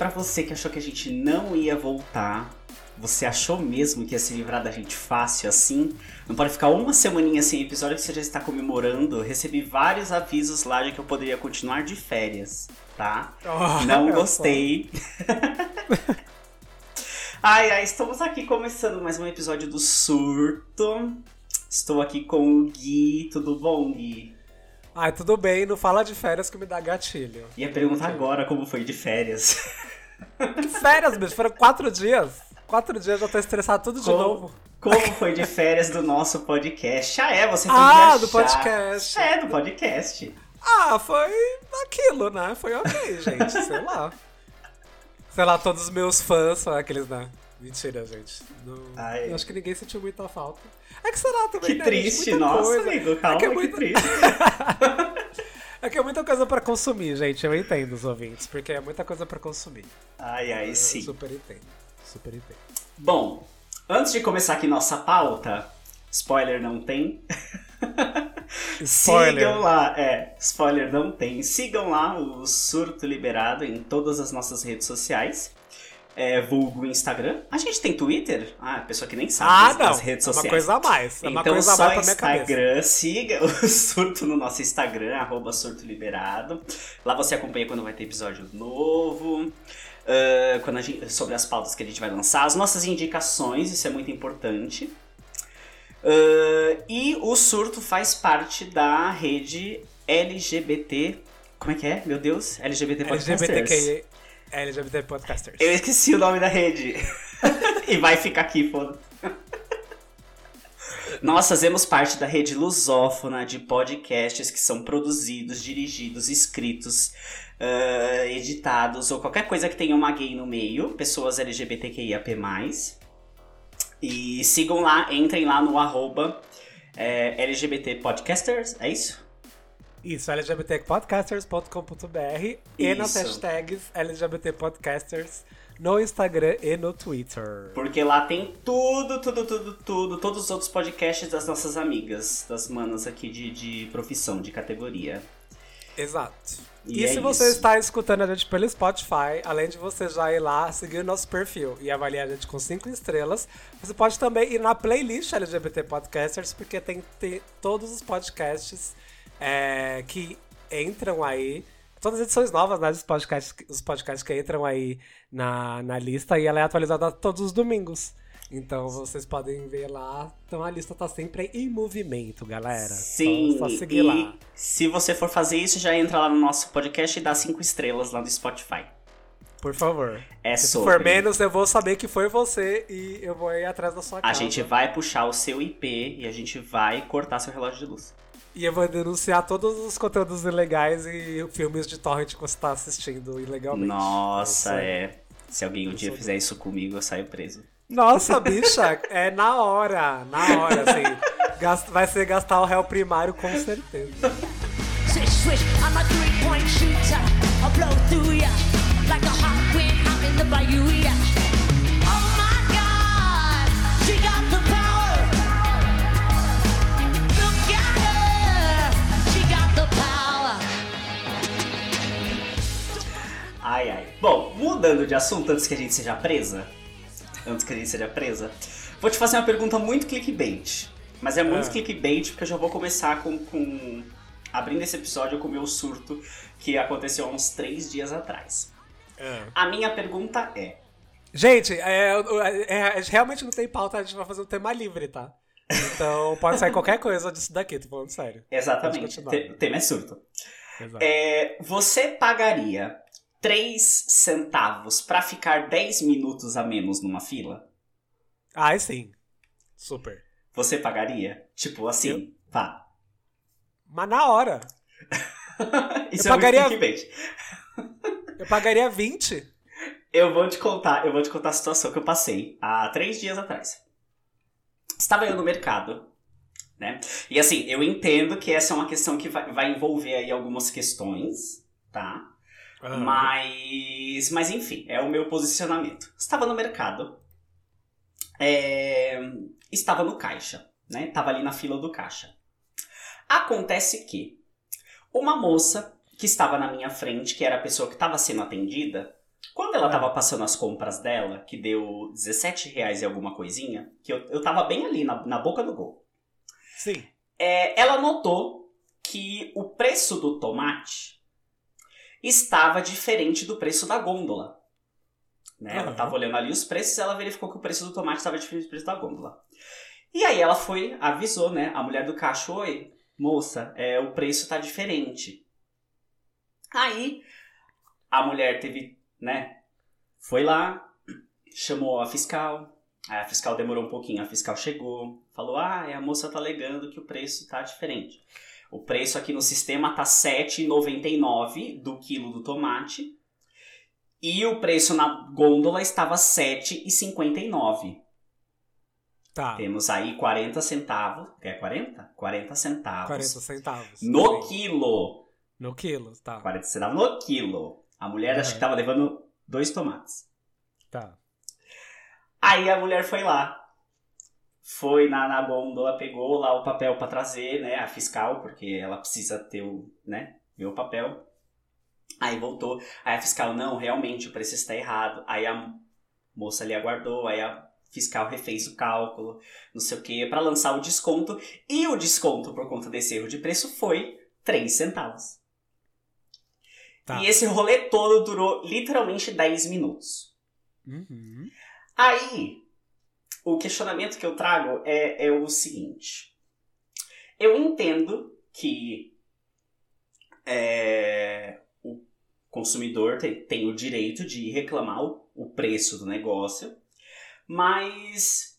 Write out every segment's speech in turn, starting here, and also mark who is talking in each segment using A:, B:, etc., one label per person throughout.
A: Pra você que achou que a gente não ia voltar. Você achou mesmo que ia se livrar da gente fácil assim? Não pode ficar uma semaninha sem episódio que você já está comemorando. Recebi vários avisos lá de que eu poderia continuar de férias, tá?
B: Oh,
A: não gostei. ai, ai, estamos aqui começando mais um episódio do Surto. Estou aqui com o Gui. Tudo bom, Gui?
B: Ai, tudo bem, não fala de férias que me dá gatilho.
A: Ia perguntar agora como foi de férias.
B: Que férias, bicho? Foram quatro dias. Quatro dias já tô estressado tudo de
A: Como-
B: novo.
A: Como foi de férias do nosso podcast? Ah, é, você foi
B: Ah, do podcast.
A: É, do podcast.
B: Ah, foi aquilo, né? Foi ok, gente, sei lá. Sei lá, todos os meus fãs são aqueles, né? Mentira, gente. Não, acho que ninguém sentiu muita falta. É que sei lá também,
A: Que
B: né,
A: triste, nossa,
B: coisa.
A: amigo. Calma,
B: é que, é
A: que
B: muito-
A: triste.
B: É que é muita coisa pra consumir, gente. Eu entendo os ouvintes, porque é muita coisa pra consumir.
A: Ai, ai,
B: Eu
A: sim.
B: super entendo. Super entendo.
A: Bom, antes de começar aqui nossa pauta, spoiler não tem.
B: Spoiler.
A: Sigam lá, é, spoiler não tem. Sigam lá o Surto Liberado em todas as nossas redes sociais. É, vulgo Instagram. A gente tem Twitter? Ah, pessoa que nem sabe
B: Ah,
A: as-
B: não.
A: as redes
B: é uma
A: sociais.
B: coisa a mais. É uma
A: então
B: coisa a mais pra minha cabeça.
A: Instagram, siga o Surto no nosso Instagram, arroba Surto Liberado. Lá você acompanha quando vai ter episódio novo, ah, quando a gente- sobre as pautas que a gente vai lançar, as nossas indicações, isso é muito importante. Ah, e o Surto faz parte da rede LGBT. Como é que é? Meu Deus, LGBT Podcasters.
B: LGBTQI. LGBT Podcasters.
A: Eu esqueci o nome da rede. e vai ficar aqui, foda Nós fazemos parte da rede lusófona de podcasts que são produzidos, dirigidos, escritos, ah, editados ou qualquer coisa que tenha uma gay no meio, pessoas LGBTQIAP+. E sigam lá, entrem lá no arroba eh, LGBT Podcasters, é isso?
B: Isso, lgbtpodcasters.com.br e nas hashtags LGBT Podcasters no Instagram e no Twitter.
A: Porque lá tem tudo, tudo, tudo, tudo, todos os outros podcasts das nossas amigas, das manas aqui de, de profissão, de categoria.
B: Exato.
A: E
B: E,
A: é
B: se você
A: isso.
B: está escutando a gente pelo Spotify, além de você já ir lá seguir o nosso perfil e avaliar a gente com 5 estrelas, você pode também ir na playlist LGBT Podcasters, porque tem, tem todos os podcasts é, que entram aí. Todas as edições novas, né? Dos podcasts, os podcasts que entram aí na, na lista e ela é atualizada todos os domingos. Então vocês podem ver lá. Então a lista tá sempre em movimento, galera.
A: Sim,
B: Só, só seguir
A: e
B: lá.
A: se você for fazer isso, já entra lá no nosso podcast e dá cinco estrelas lá no Spotify.
B: Por favor.
A: É
B: Se
A: sobre.
B: for menos, eu vou saber que foi você e eu vou ir atrás da sua
A: A
B: casa.
A: gente vai puxar o seu IP e a gente vai cortar seu relógio de luz.
B: E eu vou denunciar todos os conteúdos ilegais e filmes de torrent que você tá assistindo ilegalmente.
A: Nossa, é. Se alguém um dia fizer isso comigo, eu saio preso.
B: Nossa, bicha, é na hora, na hora, assim. Vai ser gastar o réu primário com certeza.
C: Swish, swish, I'm a three-point shooter. I'll blow through ya like a hot wind out in the bayou. yeah.
A: Ai, ai. Bom, mudando de assunto antes que a gente seja presa. Antes que a gente seja presa. Vou te fazer uma pergunta muito clickbait. Mas é muito
B: Ah.
A: clickbait porque eu já vou começar com, com. Abrindo esse episódio com o meu surto que aconteceu há uns três dias atrás. A minha pergunta é:
B: Gente, é, é, é, realmente não tem pauta, a gente vai fazer um tema livre, tá? Então pode sair qualquer coisa disso daqui, tô falando sério.
A: exatamente, o tema é surto.
B: Exato.
A: É, você pagaria 3 centavos pra ficar 10 minutos a menos numa fila?
B: Ai, sim. Super.
A: Você pagaria? Tipo assim, vá.
B: Mas na hora.
A: Isso
B: Eu
A: é
B: pagaria-. Eu pagaria 20.
A: Eu vou te contar, eu vou te contar a situação que eu passei há três dias atrás. Estava eu no mercado, né? E assim, eu entendo que essa é uma questão que vai, vai envolver aí algumas questões, tá? Mas, mas enfim, é o meu posicionamento. Estava no mercado, é, estava no caixa, né? Estava ali na fila do caixa. Acontece que uma moça que estava na minha frente, que era a pessoa que estava sendo atendida, quando ela
B: Ah.
A: estava passando as compras dela, que deu 17 reais e alguma coisinha, que eu, eu tava bem ali, na, na boca do gol,
B: Sim.
A: é, ela notou que o preço do tomate estava diferente do preço da gôndola. Né? Ela
B: Aham.
A: estava olhando ali os preços e ela verificou que o preço do tomate estava diferente do preço da gôndola. E aí ela foi, avisou, né? A mulher do caixa, oi, moça, é, o preço tá diferente. Aí a mulher teve, né? Foi lá, chamou a fiscal. Aí a fiscal demorou um pouquinho, a fiscal chegou, falou: Ah, a moça tá alegando que o preço tá diferente. O preço aqui no sistema tá R$ 7,99 do quilo do tomate. E o preço na gôndola estava R$ 7,59.
B: Tá.
A: Temos aí 40 centavos. É 40? 40 centavos.
B: 40 centavos.
A: No
B: Sim.
A: quilo.
B: No quilo, tá.
A: 40 centavos no quilo. A mulher acho
B: Uhum.
A: que tava levando dois tomates.
B: Tá.
A: Aí a mulher foi lá. Foi na, na gôndola, pegou lá o papel pra trazer, né? A fiscal, porque ela precisa ter o, né? Ver o papel. Aí voltou. Aí a fiscal, não, realmente o preço está errado. Aí a moça ali aguardou, aí a fiscal refez o cálculo, não sei o que, pra lançar o desconto. E o desconto por conta desse erro de preço foi 3 centavos.
B: Tá.
A: E esse rolê todo durou literalmente 10 minutos.
B: Uhum.
A: Aí, o questionamento que eu trago é, é o seguinte. Eu entendo que é, o consumidor tem, tem o direito de reclamar o, o preço do negócio, mas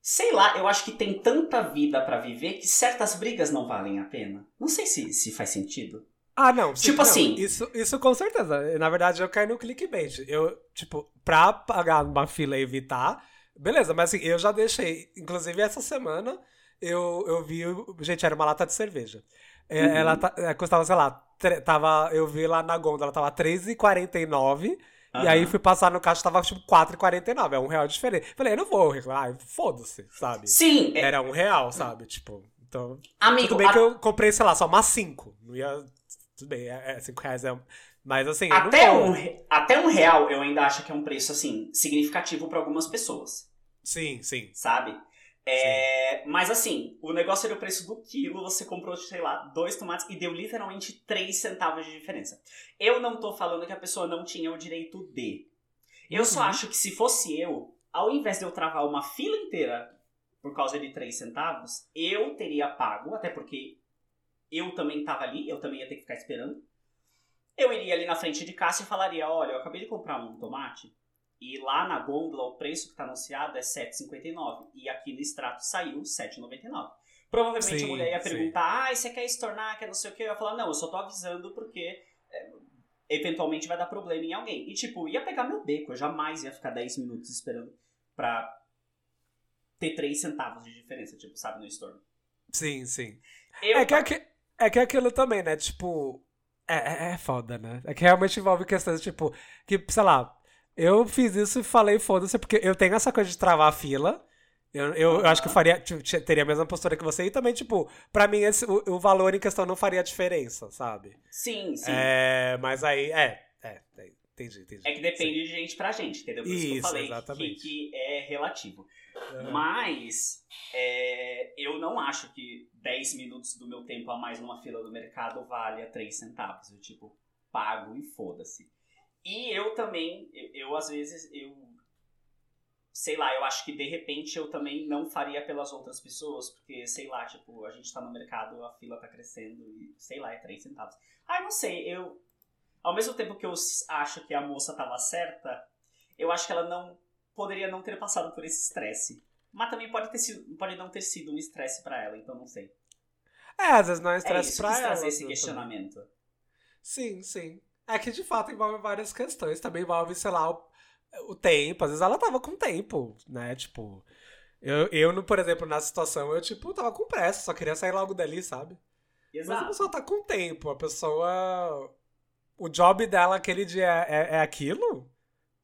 A: sei lá, eu acho que tem tanta vida pra viver que certas brigas não valem a pena. Não sei se, se faz sentido.
B: Ah, não.
A: Tipo
B: não,
A: assim-
B: Isso, isso com certeza. Na verdade, eu caí no clickbait. Eu, tipo, pra pagar uma fila e evitar, beleza, mas assim, eu já deixei. Inclusive, essa semana, eu, eu vi. Gente, era uma lata de cerveja. É,
A: Uhum.
B: Ela ta- é, custava, sei lá, tava, eu vi lá na gôndola, tava R$3,49. E aí fui passar no caixa, tava tipo R$4,49. É um real diferente. Falei, eu não vou reclamar, foda-se, sabe?
A: Sim, é-
B: Era um real, sabe? Tipo, então.
A: amigo,
B: Tudo bem
A: a-
B: que eu comprei, sei lá, só umas 5. Não ia. Tudo bem, é, é 5 reais é. Mas assim,
A: até, um, até um real eu ainda acho que é um preço assim significativo pra algumas pessoas.
B: Sim, sim.
A: sabe? É, mas assim, o negócio era o preço do quilo, você comprou, sei lá, dois tomates e deu literalmente 3 centavos de diferença. Eu não tô falando que a pessoa não tinha o direito de. Eu só
B: Uhum.
A: acho que se fosse eu, ao invés de eu travar uma fila inteira por causa de 3 centavos, eu teria pago, até porque eu também tava ali, eu também ia ter que ficar esperando. Eu iria ali na frente de caixa e falaria, olha, eu acabei de comprar um tomate, e lá na gôndola o preço que está anunciado é R$ 7,59. E aqui no extrato saiu R$ 7,99. Provavelmente a
B: Sim,
A: mulher ia
B: sim.
A: perguntar, ah, você quer estornar, quer não sei o que? Eu ia falar, não, eu só tô avisando porque é, eventualmente vai dar problema em alguém. E tipo, ia pegar meu beco, eu jamais ia ficar 10 minutos esperando pra ter 3 centavos de diferença, tipo, sabe, no estorno.
B: Sim, sim.
A: Eu,
B: É que, é, que, é que aquilo também, né? Tipo. É, é, é foda, né? É que realmente envolve questões, tipo, que, sei lá, eu fiz isso e falei foda-se, porque eu tenho essa coisa de travar a fila. Eu, eu, eu acho que eu faria, teria a mesma postura que você, e também, tipo, pra mim esse, o, o valor em questão não faria diferença, sabe?
A: Sim, sim.
B: É, mas aí, é, é, é, entendi, entendi.
A: É que depende de gente pra gente, entendeu? Por isso, que eu
B: Isso,
A: falei que,
B: exatamente.
A: que é relativo.
B: Aham.
A: Mas é, eu não acho que 10 minutos do meu tempo a mais numa fila do mercado valha 3 centavos. Eu, tipo, pago e foda-se. E eu também, eu, eu, às vezes, eu. Sei lá, eu acho que de repente eu também não faria pelas outras pessoas, porque, sei lá, tipo, a gente tá no mercado, a fila tá crescendo e, sei lá, é 3 centavos. Ah, não sei, eu. Ao mesmo tempo que eu acho que a moça tava certa, eu acho que ela não poderia não ter passado por esse estresse. Mas também pode, ter sido, pode não ter sido um estresse pra ela, então não sei.
B: É, às vezes não é
A: É
B: estresse
A: isso,
B: pra ela.
A: trazer esse
B: né, também.
A: questionamento.
B: Sim, sim. É que de fato envolve várias questões. Também envolve, sei lá, o, o tempo. Às vezes ela tava com tempo, né? Tipo, eu, eu, por exemplo, na situação, eu, tipo, tava com pressa, só queria sair logo dali, sabe? Mas a
A: Exato.
B: pessoa tá com tempo. A pessoa. O job dela aquele dia é, é aquilo?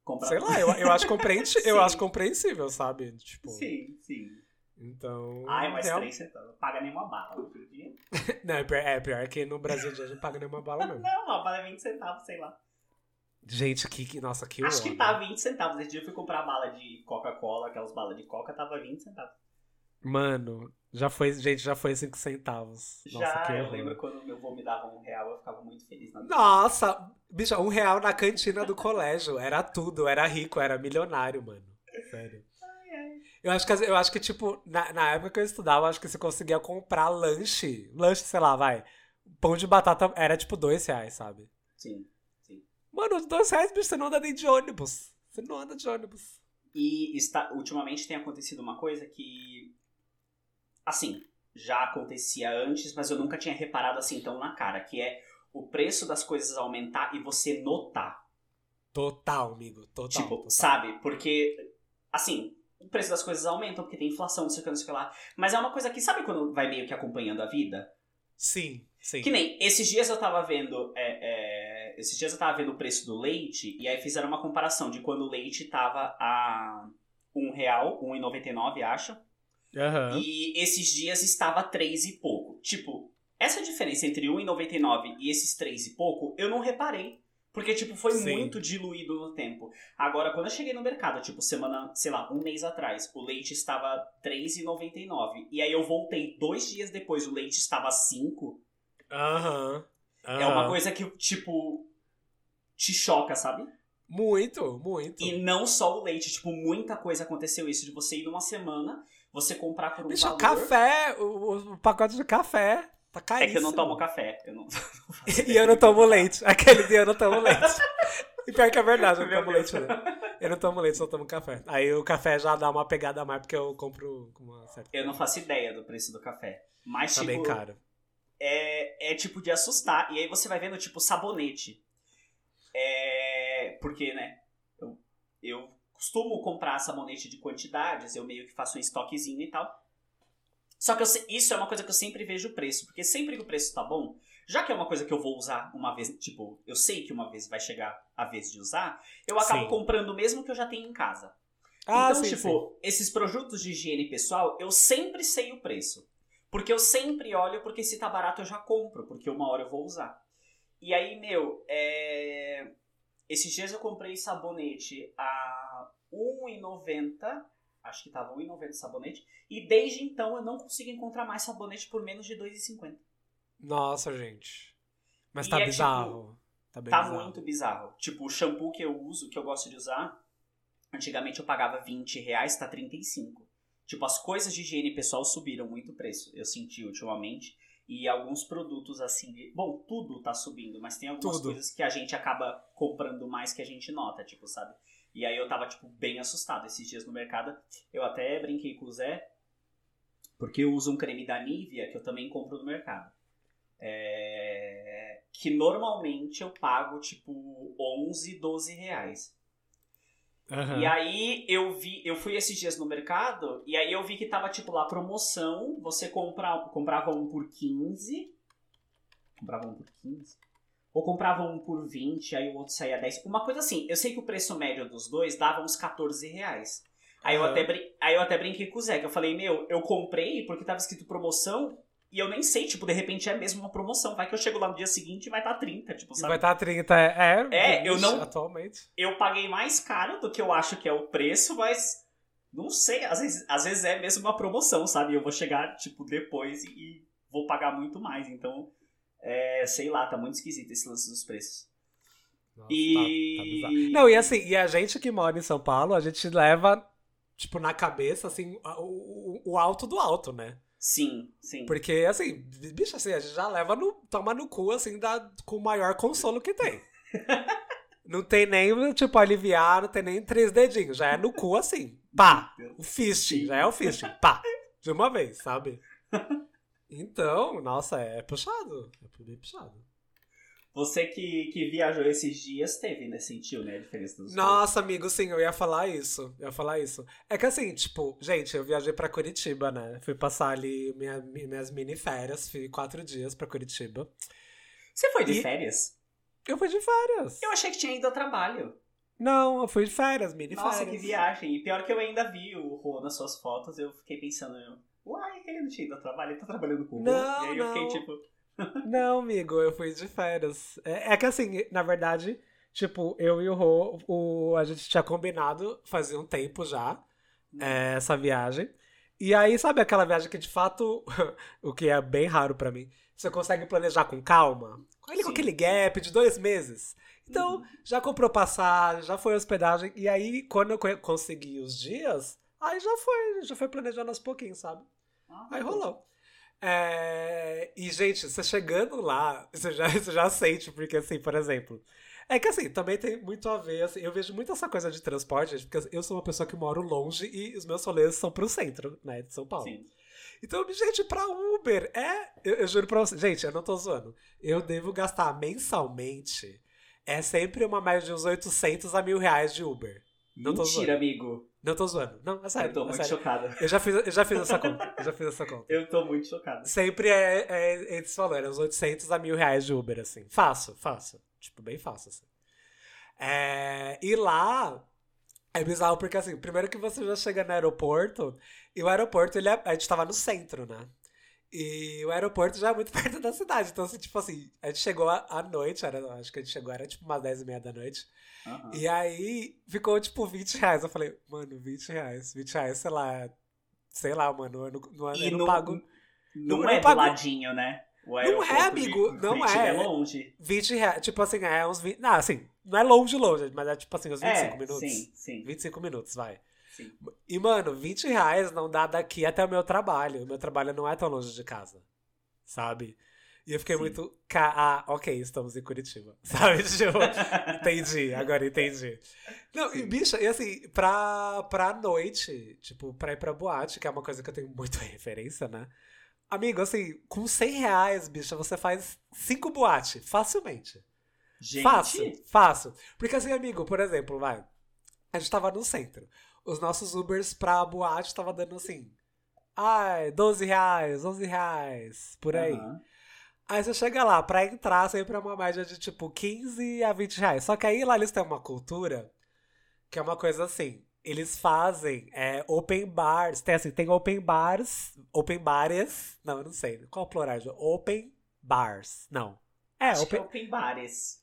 A: Comprar-
B: Sei lá, eu, eu, acho compreensi- eu acho compreensível, sabe? Tipo,
A: Sim, sim.
B: Então.
A: Ai, mas
B: real-
A: 3 centavos. Não paga nenhuma bala dia.
B: Não, é pior, é pior que no Brasil a gente não paga nenhuma bala mesmo.
A: Não, uma bala é 20 centavos, sei lá.
B: Gente, que, que- nossa, que
A: Acho que
B: onda.
A: tá 20 centavos. Esse dia eu fui comprar bala de Coca-Cola, aquelas balas de Coca, tava 20 centavos.
B: Mano, já foi, gente, já foi 5 centavos. Nossa,
A: Já,
B: que
A: eu
B: horror.
A: lembro quando meu avô me dava um real, eu ficava muito feliz na vida.
B: Nossa, bicho, um real na cantina do colégio. Era tudo, era rico, era milionário, mano. Sério. Eu acho que, eu acho que tipo, na, na época que eu estudava, eu acho que você conseguia comprar lanche. Lanche, sei lá, vai. Pão de batata era tipo dois reais, sabe?
A: Sim, sim.
B: Mano, dois reais, bicho, você não anda nem de ônibus. Você não anda de ônibus.
A: E está, ultimamente tem acontecido uma coisa que. Assim, já acontecia antes, mas eu nunca tinha reparado assim tão na cara, que é o preço das coisas aumentar e você notar.
B: Total, amigo. Total.
A: tipo,
B: total.
A: sabe? Porque, assim, o preço das coisas aumenta porque tem inflação, não sei o que, não sei o que lá. Mas é uma coisa que, sabe quando vai meio que acompanhando a vida?
B: Sim, sim.
A: Que nem, esses dias eu tava vendo. é, é, esses dias eu tava vendo o preço do leite e aí fizeram uma comparação de quando o leite tava a um real, um e noventa e nove, acho.
B: Aham.
A: E esses dias estava três e pouco. Tipo, essa diferença entre um e noventa e nove e esses três e pouco, eu não reparei. Porque, tipo, foi
B: Sim.
A: muito diluído no tempo. Agora, quando eu cheguei no mercado, tipo, semana, sei lá, um mês atrás, o leite estava R$3,99. E aí eu voltei dois dias depois, o leite estava 5.
B: Aham.
A: É uma coisa que, tipo, te choca, sabe?
B: Muito, muito.
A: E não só o leite, tipo, muita coisa aconteceu isso. De você ir numa semana, você comprar por um
B: Bicho,
A: valor...
B: café, o, o pacote de café tá
A: É
B: caríssimo.
A: que eu não tomo café. Eu não...
B: E eu não tomo leite. Aquele dia eu não tomo leite. E pior que é verdade, eu não tomo leite, né? Eu não tomo leite, só tomo café. Aí o café já dá uma pegada a mais, porque eu compro com uma certa...
A: Eu não faço ideia do preço do café. Mas,
B: Tá
A: tipo,
B: bem caro.
A: é, é tipo de assustar. E aí você vai vendo, tipo, sabonete. É. Porque, né? Eu, eu costumo comprar sabonete de quantidades, eu meio que faço um estoquezinho e tal. Só que eu isso é uma coisa que eu sempre vejo o preço. Porque sempre que o preço tá bom, já que é uma coisa que eu vou usar uma vez, tipo, eu sei que uma vez vai chegar a vez de usar, eu acabo
B: Sim.
A: comprando mesmo que eu já tenho em casa.
B: Ah,
A: então,
B: sim,
A: tipo,
B: sim.
A: esses produtos de higiene pessoal, eu sempre sei o preço. Porque eu sempre olho, porque se tá barato eu já compro, porque uma hora eu vou usar. E aí, meu, é... esses dias eu comprei sabonete a R$1,90. Acho que tava R$1,90 o sabonete. E desde então eu não consigo encontrar mais sabonete por menos de R$2,50.
B: Nossa, gente. Mas
A: E
B: tá
A: é,
B: bizarro. tá bem
A: Tá
B: bizarro.
A: muito bizarro. Tipo, o shampoo que eu uso, que eu gosto de usar, antigamente eu pagava 20 reais, tá 35. Tipo, as coisas de higiene pessoal subiram muito o preço. Eu senti ultimamente. E alguns produtos assim. Bom, tudo tá subindo, mas tem algumas
B: Tudo.
A: coisas que a gente acaba comprando mais que a gente nota, tipo, sabe? E aí eu tava, tipo, bem assustado esses dias no mercado. Eu até brinquei com o Zé, porque eu uso um creme da Nivea que eu também compro no mercado. É, Que normalmente eu pago, tipo, 11, 12 reais.
B: Aham.
A: E aí eu vi, eu fui esses dias no mercado e aí eu vi que tava tipo lá promoção, você compra, comprava um por 15. Comprava um por 15? Ou comprava um por 20, aí o outro saía 10. Uma coisa assim, eu sei que o preço médio dos dois dava uns 14 reais. Aí, eu até, brin- aí eu até brinquei com o Zé, que eu falei, meu, eu comprei porque tava escrito promoção e eu nem sei, tipo, de repente é mesmo uma promoção. Vai que eu chego lá no dia seguinte e vai estar 30, tipo, sabe?
B: vai estar 30, é.
A: É, eu
B: vixe,
A: não-
B: Atualmente.
A: eu paguei mais caro do que eu acho que é o preço, mas não sei, às vezes, às vezes é mesmo uma promoção, sabe? Eu vou chegar, tipo, depois e vou pagar muito mais. Então, é, sei lá, tá muito esquisito esse lance dos preços.
B: Nossa,
A: E-
B: tá- tá bizarro. Não, e assim, e a gente que mora em São Paulo, a gente leva, tipo, na cabeça, assim, o- o alto do alto, né?
A: Sim, sim.
B: Porque, assim, bicho, assim, a gente já leva no. Toma no cu, assim, da, com o maior consolo que tem. Não tem nem, tipo, aliviar, não tem nem três dedinhos. Já é no cu, assim. Pá! O fisting, já é o fisting. Pá! De uma vez, sabe? Então, nossa, é puxado. É bem puxado.
A: Você que, que viajou esses dias teve, né? Sentiu, né? A diferença dos
B: Nossa, amigo, sim, eu ia falar isso. Eu ia falar isso. É que assim, tipo, gente, eu viajei pra Curitiba, né? Fui passar ali minha- minhas mini férias, fui quatro dias pra Curitiba.
A: Você foi de
B: E-
A: férias?
B: Eu fui de férias.
A: Eu achei que tinha ido a trabalho.
B: Não, eu fui de férias, mini
A: Nossa,
B: férias.
A: que viagem. E pior que eu ainda vi o Rô nas suas fotos, eu fiquei pensando, uai, ele não tinha ido ao trabalho, ele tá trabalhando com o.
B: Não,
A: E aí eu
B: não.
A: fiquei tipo,
B: Não, amigo, eu fui de férias. É, é que assim, na verdade, tipo, eu e o Rô, o, a gente tinha combinado fazia um tempo já é, essa viagem. E aí, sabe aquela viagem que de fato, o que é bem raro pra mim, você consegue planejar com calma? Ele com aquele gap de dois meses. Então,
A: Uhum.
B: já comprou passagem, já foi hospedagem. E aí, quando eu co- consegui os dias, aí já foi, já foi planejando aos pouquinhos, sabe? Aí rolou. É, E, gente, você chegando lá, você já, você já sente, porque assim, por exemplo. É que assim, também tem muito a ver, assim, eu vejo muito essa coisa de transporte, gente, porque eu sou uma pessoa que moro longe e os meus rolês são pro centro, né, de São Paulo.
A: Sim.
B: Então, gente, pra Uber, é. Eu, eu juro pra você. Gente, eu não tô zoando. Eu devo gastar mensalmente. É sempre uma média de uns 800 a mil reais de Uber. Não
A: Mentira,
B: zoando.
A: amigo.
B: Não tô zoando. Não, é sério.
A: eu tô
B: é
A: muito
B: sério.
A: chocada.
B: Eu já, fiz, eu já fiz essa conta. Eu já fiz essa conta.
A: Eu tô muito chocada.
B: Sempre é, é esses valores, uns 800 a mil reais de Uber, assim. Fácil, fácil. Tipo, bem fácil, assim. É, e lá é bizarro porque, assim, primeiro que você já chega no aeroporto, e o aeroporto, ele é, a gente tava no centro, né? E o aeroporto já é muito perto da cidade. Então, assim, tipo assim, a gente chegou à noite, era, acho que a gente chegou, era tipo umas 10 e meia da noite.
A: Aham.
B: E aí ficou tipo 20 reais. Eu falei, mano, 20 reais. 20 reais, sei lá. Sei lá, mano. Eu não, não,
A: E
B: eu não
A: não-
B: pago.
A: Não,
B: não
A: é
B: pago-
A: ladinho, né?
B: Não é, amigo,
A: de
B: não é.
A: é longe.
B: 20 reais. Tipo assim, é uns 20. Não, assim, não é longe, longe, mas é tipo assim, uns 25
A: é,
B: minutos.
A: sim, sim,
B: 25 minutos, vai.
A: Sim.
B: E, mano, 20 reais não dá daqui até o meu trabalho. O meu trabalho não é tão longe de casa. Sabe? E eu fiquei
A: Sim.
B: muito. Ah, ok, estamos em Curitiba. Sabe? Tipo, entendi, agora entendi. Não, e
A: Sim.
B: bicha, e assim, pra, pra noite, tipo, pra ir pra boate, que é uma coisa que eu tenho muito referência, né? Amigo, assim, com 100 reais, bicha, você faz cinco boates, facilmente.
A: Gente,
B: Fácil, fácil. Porque assim, amigo, por exemplo, vai. A gente tava no centro. Os nossos Ubers pra boate tava dando assim. Ai, 12 reais, 11 reais, por aí.
A: aham.
B: Aí você chega lá, pra entrar sempre é uma média de tipo 15 a 20 reais. Só que aí lá eles têm uma cultura que é uma coisa assim. Eles fazem é, open bars. Tem assim, tem open bars, open bares. Não, eu não sei. Qual é o plural? Open bars. Não. É,
A: Acho
B: open,
A: é open bares.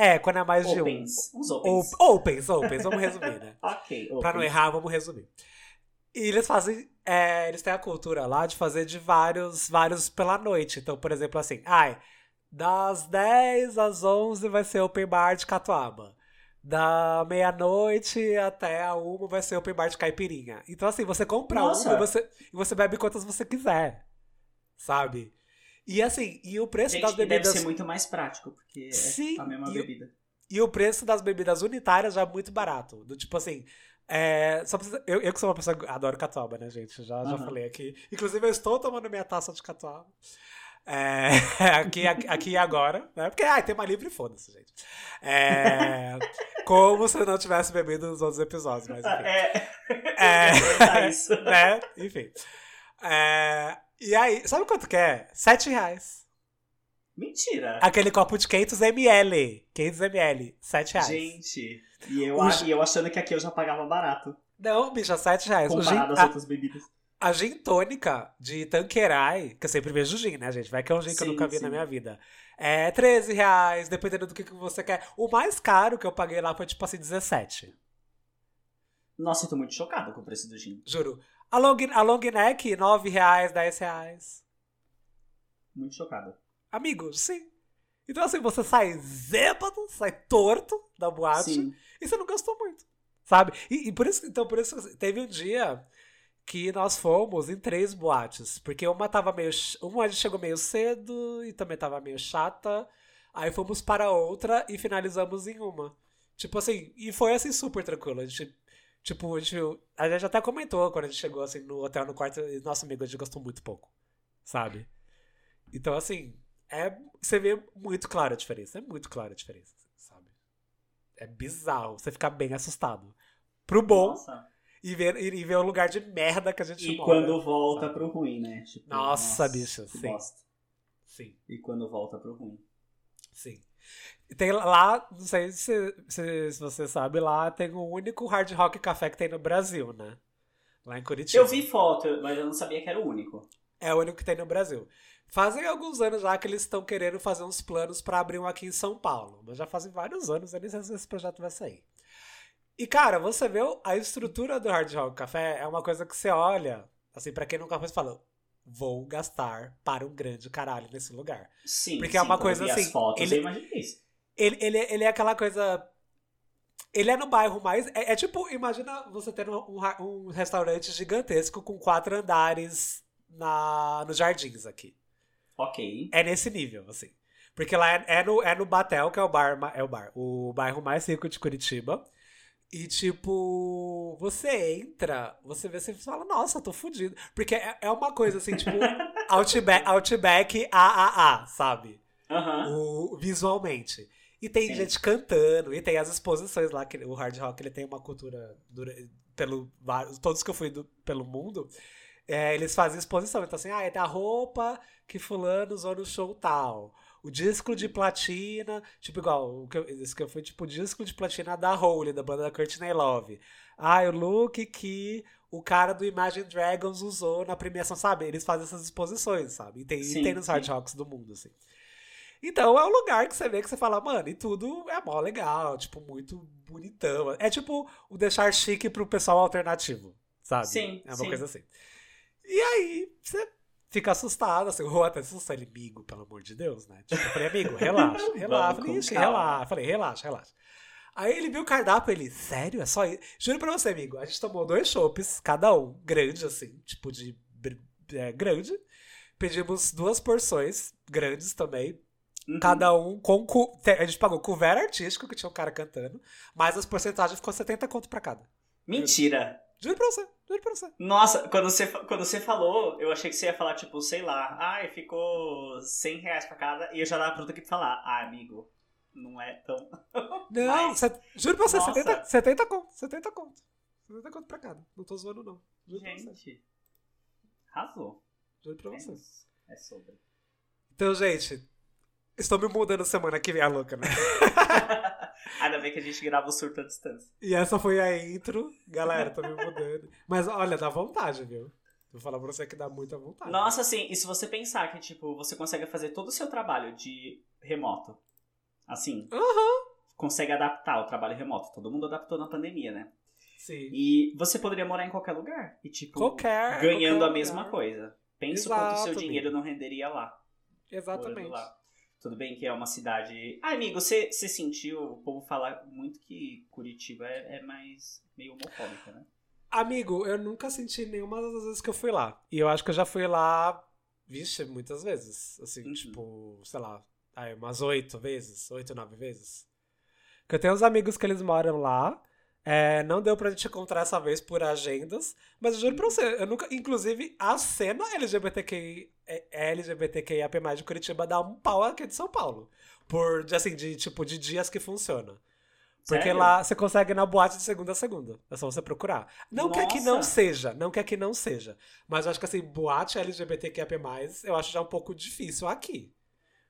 B: É, quando é mais de um.
A: Opens. Uns
B: Op-
A: opens.
B: Opens, opens, vamos resumir, né?
A: Ok, opens.
B: Pra não errar, vamos resumir. E eles fazem. é, eles têm a cultura lá de fazer de vários, vários pela noite. Então, por exemplo, assim, ai, das 10 às 11 vai ser open bar de catuaba. Da meia-noite até a uma vai ser open bar de caipirinha. Então, assim, você compra
A: Nossa.
B: uma e você, e você bebe quantas você quiser. Sabe? E assim, e o preço
A: Gente,
B: das
A: e deve
B: bebidas.
A: ser muito mais prático, porque
B: Sim,
A: é a mesma
B: e
A: bebida.
B: E o preço das bebidas unitárias já é muito barato. Do tipo assim. é, só precisa- eu, eu que sou uma pessoa que adoro catuaba, né, gente? Já, já
A: Aham.
B: falei aqui. Inclusive, eu estou tomando minha taça de catuaba. É, aqui, aqui, aqui e agora, né? Porque ai, tem uma livre, foda-se, gente. É, como se eu não tivesse bebido nos outros episódios, mas enfim.
A: É,
B: É.
A: é isso.
B: né? Enfim. É, e aí, sabe quanto que é? Sete reais.
A: Mentira.
B: Aquele copo de 500ml. 500ml. Sete reais.
A: Gente, e eu,
B: O
A: e eu achando que aqui eu já pagava barato,
B: Não, bicha, 7 reais. O gin,
A: comparado às
B: a,
A: outras bebidas.
B: a gin tônica de Tanqueray, que eu sempre vejo gin, né, gente? Vai que é um gin que eu
A: Sim,
B: nunca vi
A: sim.
B: na minha vida. É 13 reais, dependendo do que, que você quer. O mais caro que eu paguei lá foi tipo assim, 17.
A: Nossa, eu tô muito chocada com o preço do gin.
B: Juro. A long, a long neck, 9 reais, 10 reais.
A: Muito chocada.
B: Amigo, sim. Então assim, você sai zêbado, sai torto da boate.
A: Sim.
B: E você não gastou muito, sabe? E, e por isso, então, por isso teve um dia que nós fomos em três boates, porque uma tava meio, uma chegou meio cedo e também tava meio chata. Aí fomos para outra e finalizamos em uma. Tipo assim, e foi assim super tranquilo. A gente tipo, a gente, a gente até comentou quando a gente chegou assim no hotel no quarto, e nosso amigo a gente gastou muito pouco, sabe? Então assim, é você vê muito clara a diferença, é muito clara a diferença, sabe? É bizarro. Você fica bem assustado. Pro bom
A: Nossa.
B: e ver, e ver o lugar de merda que a gente
A: E
B: mora.
A: quando volta
B: sabe?
A: pro ruim, né? Tipo,
B: Nossa, bicha,
A: que
B: sim.
A: bosta.
B: Sim,
A: E quando volta pro ruim.
B: sim. Tem lá, não sei se, se, se você sabe, lá tem o único hard rock café que tem no Brasil, né? Lá em Curitiba.
A: Eu vi foto, mas eu não sabia que era o único.
B: É o único que tem no Brasil. Fazem alguns anos já que eles estão querendo fazer uns planos pra abrir um aqui em São Paulo. Mas já fazem vários anos, eu nem sei se esse projeto vai sair. E, cara, você vê a estrutura do Hard Rock Café é uma coisa que você olha, assim, pra quem nunca foi, fala, vou gastar para um grande caralho nesse lugar.
A: Sim,
B: Porque é
A: sim,
B: uma
A: quando
B: coisa assim,
A: As fotos,
B: ele-
A: isso.
B: Ele, ele, ele é aquela coisa. Ele é no bairro mais. É, é tipo, imagina você tendo um, um restaurante gigantesco com quatro andares na, nos jardins aqui.
A: Ok.
B: É nesse nível, assim. Porque lá é, é no, é no Batel, que é o bar, é o bar, o bairro mais rico de Curitiba. E, tipo, você entra, você vê, você fala, nossa, tô fudido. Porque é, é uma coisa assim, tipo, Outback, Outback AAA, sabe?
A: Aham.
B: o, visualmente. E tem
A: Sim.
B: gente cantando, e tem as exposições lá, que o hard rock ele tem uma cultura pelo todos que eu fui do- pelo mundo, é, eles fazem exposição. Então assim, ah, é da roupa que fulano usou no show tal. O disco de platina, tipo igual, o que eu, esse que eu fui, tipo, o disco de platina da Hole, da banda da Courtney Love. Ah, o look que o cara do Imagine Dragons usou na premiação, sabe? Eles fazem essas exposições, sabe? E tem, e
A: Sim,
B: tem nos hard rocks do mundo, assim. Então é um lugar que você vê que você fala, mano, e tudo é mó legal, tipo, muito bonitão. É tipo o deixar chique pro pessoal alternativo, sabe?
A: Sim,
B: É uma
A: sim.
B: coisa assim. E aí você fica assustado, assim, o Rô até assusta ele, amigo, pelo amor de Deus, né? Tipo, eu falei, amigo, relaxa, relaxa.
A: Vamos
B: falei, ixi, relaxa. Falei, relaxa, relaxa. Aí ele viu o cardápio, ele, sério? É só isso? Juro pra você, amigo, a gente tomou dois chopes, cada um, grande, assim, tipo de é, grande. Pedimos duas porções, grandes também,
A: Uhum.
B: Cada um com. cu- A gente pagou couvert artístico, que tinha um cara cantando, mas as porcentagens ficou 70 conto pra cada.
A: Mentira.
B: Juro pra você, juro pra você.
A: Nossa, quando você, quando você falou, eu achei que você ia falar, tipo, sei lá, ai, ficou 100 reais pra cada, e eu já dava pronto aqui pra falar, ah, amigo, não é tão.
B: Não,
A: Mas-
B: juro pra você,
A: Nossa.
B: 70, 70 conto, 70 conto. 70 conto pra cada. Não tô zoando, não. Juro pra você.
A: Gente, arrasou.
B: Juro pra
A: É,
B: você.
A: isso. é sobre.
B: Então, gente, estou me mudando semana que vem, a louca, né?
A: Ainda bem que a gente grava o surto à distância.
B: E essa foi a intro. Galera, tô me mudando. Mas olha, dá vontade, viu? Vou falar pra você que dá muita vontade.
A: Nossa, assim, e se você pensar que, tipo, você consegue fazer todo o seu trabalho de remoto, assim,
B: Aham.
A: consegue adaptar o trabalho remoto. Todo mundo adaptou na pandemia, né?
B: Sim.
A: E você poderia morar em qualquer lugar. E, tipo,
B: Qualquer.
A: ganhando
B: qualquer
A: a mesma
B: lugar.
A: coisa. Pensa quanto o seu dinheiro não renderia lá.
B: Exatamente.
A: lá. Tudo bem que é uma cidade. Ah, amigo, você, sentiu o povo falar muito que Curitiba é, é mais meio homofóbica, né?
B: Amigo, eu nunca senti nenhuma das vezes que eu fui lá. E eu acho que eu já fui lá, vixe, muitas vezes. Assim,
A: Uhum.
B: tipo, sei lá, aí, umas oito vezes, oito, nove vezes. Porque eu tenho uns amigos que eles moram lá. É, não deu pra gente encontrar essa vez por agendas, mas eu juro pra você, eu nunca. Inclusive, a cena LGBTQI, é, LGBTQIAP+, de Curitiba dá um pau aqui de São Paulo. Por, assim, de tipo, de dias que funciona. Porque
A: Sério?
B: lá você consegue ir na boate de segunda a segunda. É só você procurar. Não quer que não
A: Nossa.
B: seja, não quer que não seja. Mas eu acho que assim, boate LGBTQIA+, eu acho já um pouco difícil aqui.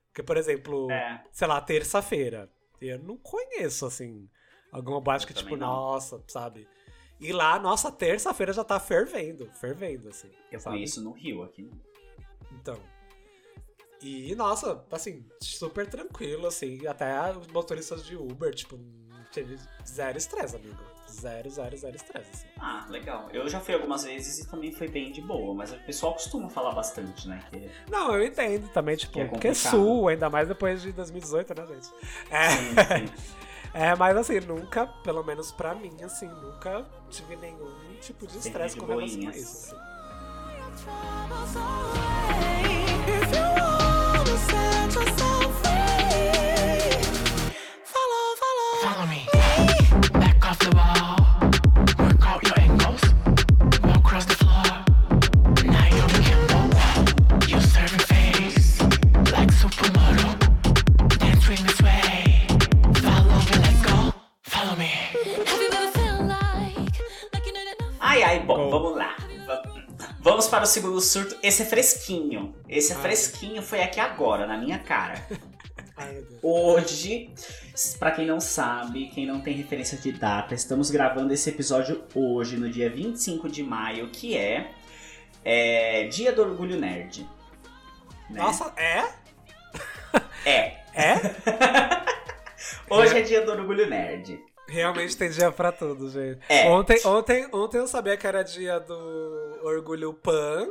B: Porque, por exemplo,
A: É.
B: sei lá, terça-feira. Eu não conheço, assim, alguma boate que, tipo,
A: não.
B: nossa, sabe? E lá, nossa, terça-feira já tá fervendo, fervendo, assim.
A: Eu
B: sabe?
A: conheço no Rio aqui.
B: Então. E, nossa, assim, super tranquilo, assim. Até os motoristas de Uber, tipo, teve zero estresse, amigo. Zero, zero, zero estresse, assim.
A: Ah, legal. Eu já fui algumas vezes e também foi bem de boa, mas o pessoal costuma falar bastante, né? Que
B: Não, eu entendo também, tipo,
A: Que é
B: porque é sul, ainda mais depois de 2018, né, gente? É,
A: Sim, sim.
B: é, mas assim, nunca, pelo menos pra mim, assim, nunca tive nenhum tipo de estresse com relação a isso, assim.
C: troubles away. If you wanna set yourself
A: segundo surto. Esse é fresquinho. Esse é
B: Ai.
A: fresquinho, foi aqui agora, na minha cara.
B: Ai.
A: Hoje, pra quem não sabe, quem não tem referência de data, estamos gravando esse episódio hoje, no dia 25 de maio, que é, é Dia do Orgulho Nerd. né?
B: Nossa, é?
A: É.
B: É?
A: Hoje é Dia do Orgulho Nerd.
B: Realmente tem dia pra tudo, gente.
A: É.
B: Ontem, ontem, ontem eu sabia que era dia do Orgulho Pan.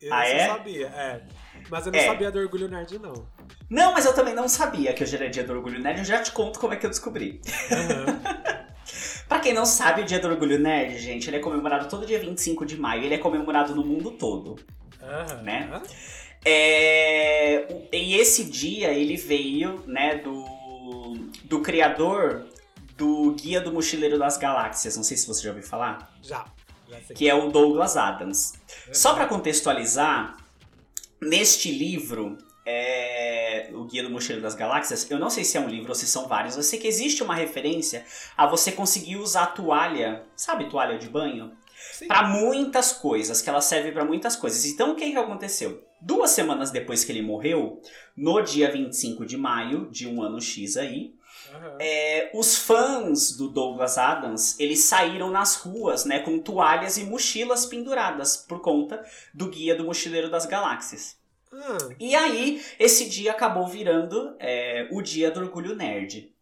B: Eu
A: Ah,
B: não
A: é?
B: sabia, é. Mas eu não
A: É.
B: sabia do Orgulho Nerd, não.
A: Não, mas eu também não sabia que hoje era Dia do Orgulho Nerd, eu já te conto como é que eu descobri.
B: Aham.
A: Pra quem não sabe, o Dia do Orgulho Nerd, gente, ele é comemorado todo dia 25 de maio, ele é comemorado no mundo todo.
B: Aham.
A: Né? É, e esse dia ele veio, né, do, do criador do Guia do Mochileiro das Galáxias. Não sei se você já ouviu falar.
B: Já.
A: Que é o Douglas Adams. Só pra contextualizar, neste livro, é, o Guia do Mochileiro das Galáxias, eu não sei se é um livro ou se são vários. Eu sei que existe uma referência a você conseguir usar toalha, sabe, toalha de banho? Pra muitas coisas, que ela serve pra muitas coisas. Então o que, que aconteceu? Duas semanas depois que ele morreu, no dia 25 de maio de um ano X aí,
B: Aham.
A: é, os fãs do Douglas Adams, eles saíram nas ruas, né, com toalhas e mochilas penduradas por conta do Guia do Mochileiro das Galáxias.
B: Ah,
A: E aí, esse dia acabou virando é, o Dia do Orgulho Nerd.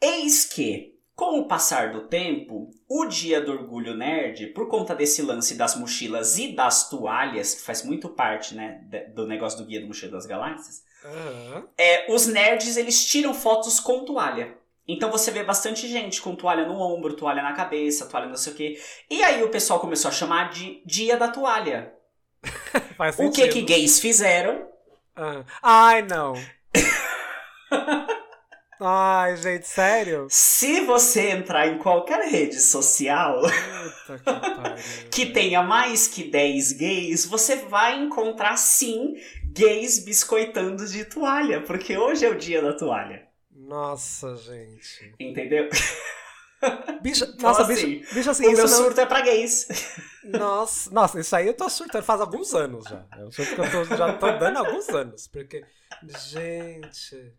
A: Eis que, com o passar do tempo, o Dia do Orgulho Nerd, por conta desse lance das mochilas e das toalhas, que faz muito parte né, do negócio do Guia do Mochileiro das Galáxias,
B: aham.
A: é, os nerds eles tiram fotos com toalha. Então você vê bastante gente com toalha no ombro, toalha na cabeça, toalha não sei o quê. E aí o pessoal começou a chamar de Dia da Toalha. O que que gays fizeram?
B: Ah. Ai, não. Ai, gente, sério?
A: Se você entrar em qualquer rede social
B: que
A: que tenha mais que 10 gays, você vai encontrar sim gays biscoitando de toalha, porque hoje é o dia da toalha.
B: Nossa, gente.
A: Entendeu?
B: Bicho, nossa,
A: assim,
B: bicho, bicho assim,
A: o
B: isso
A: meu
B: não...
A: surto é pra gays.
B: Nossa, nossa, isso aí eu tô surtando faz alguns anos já. É um surto que eu tô, já tô dando há alguns anos. Porque, gente.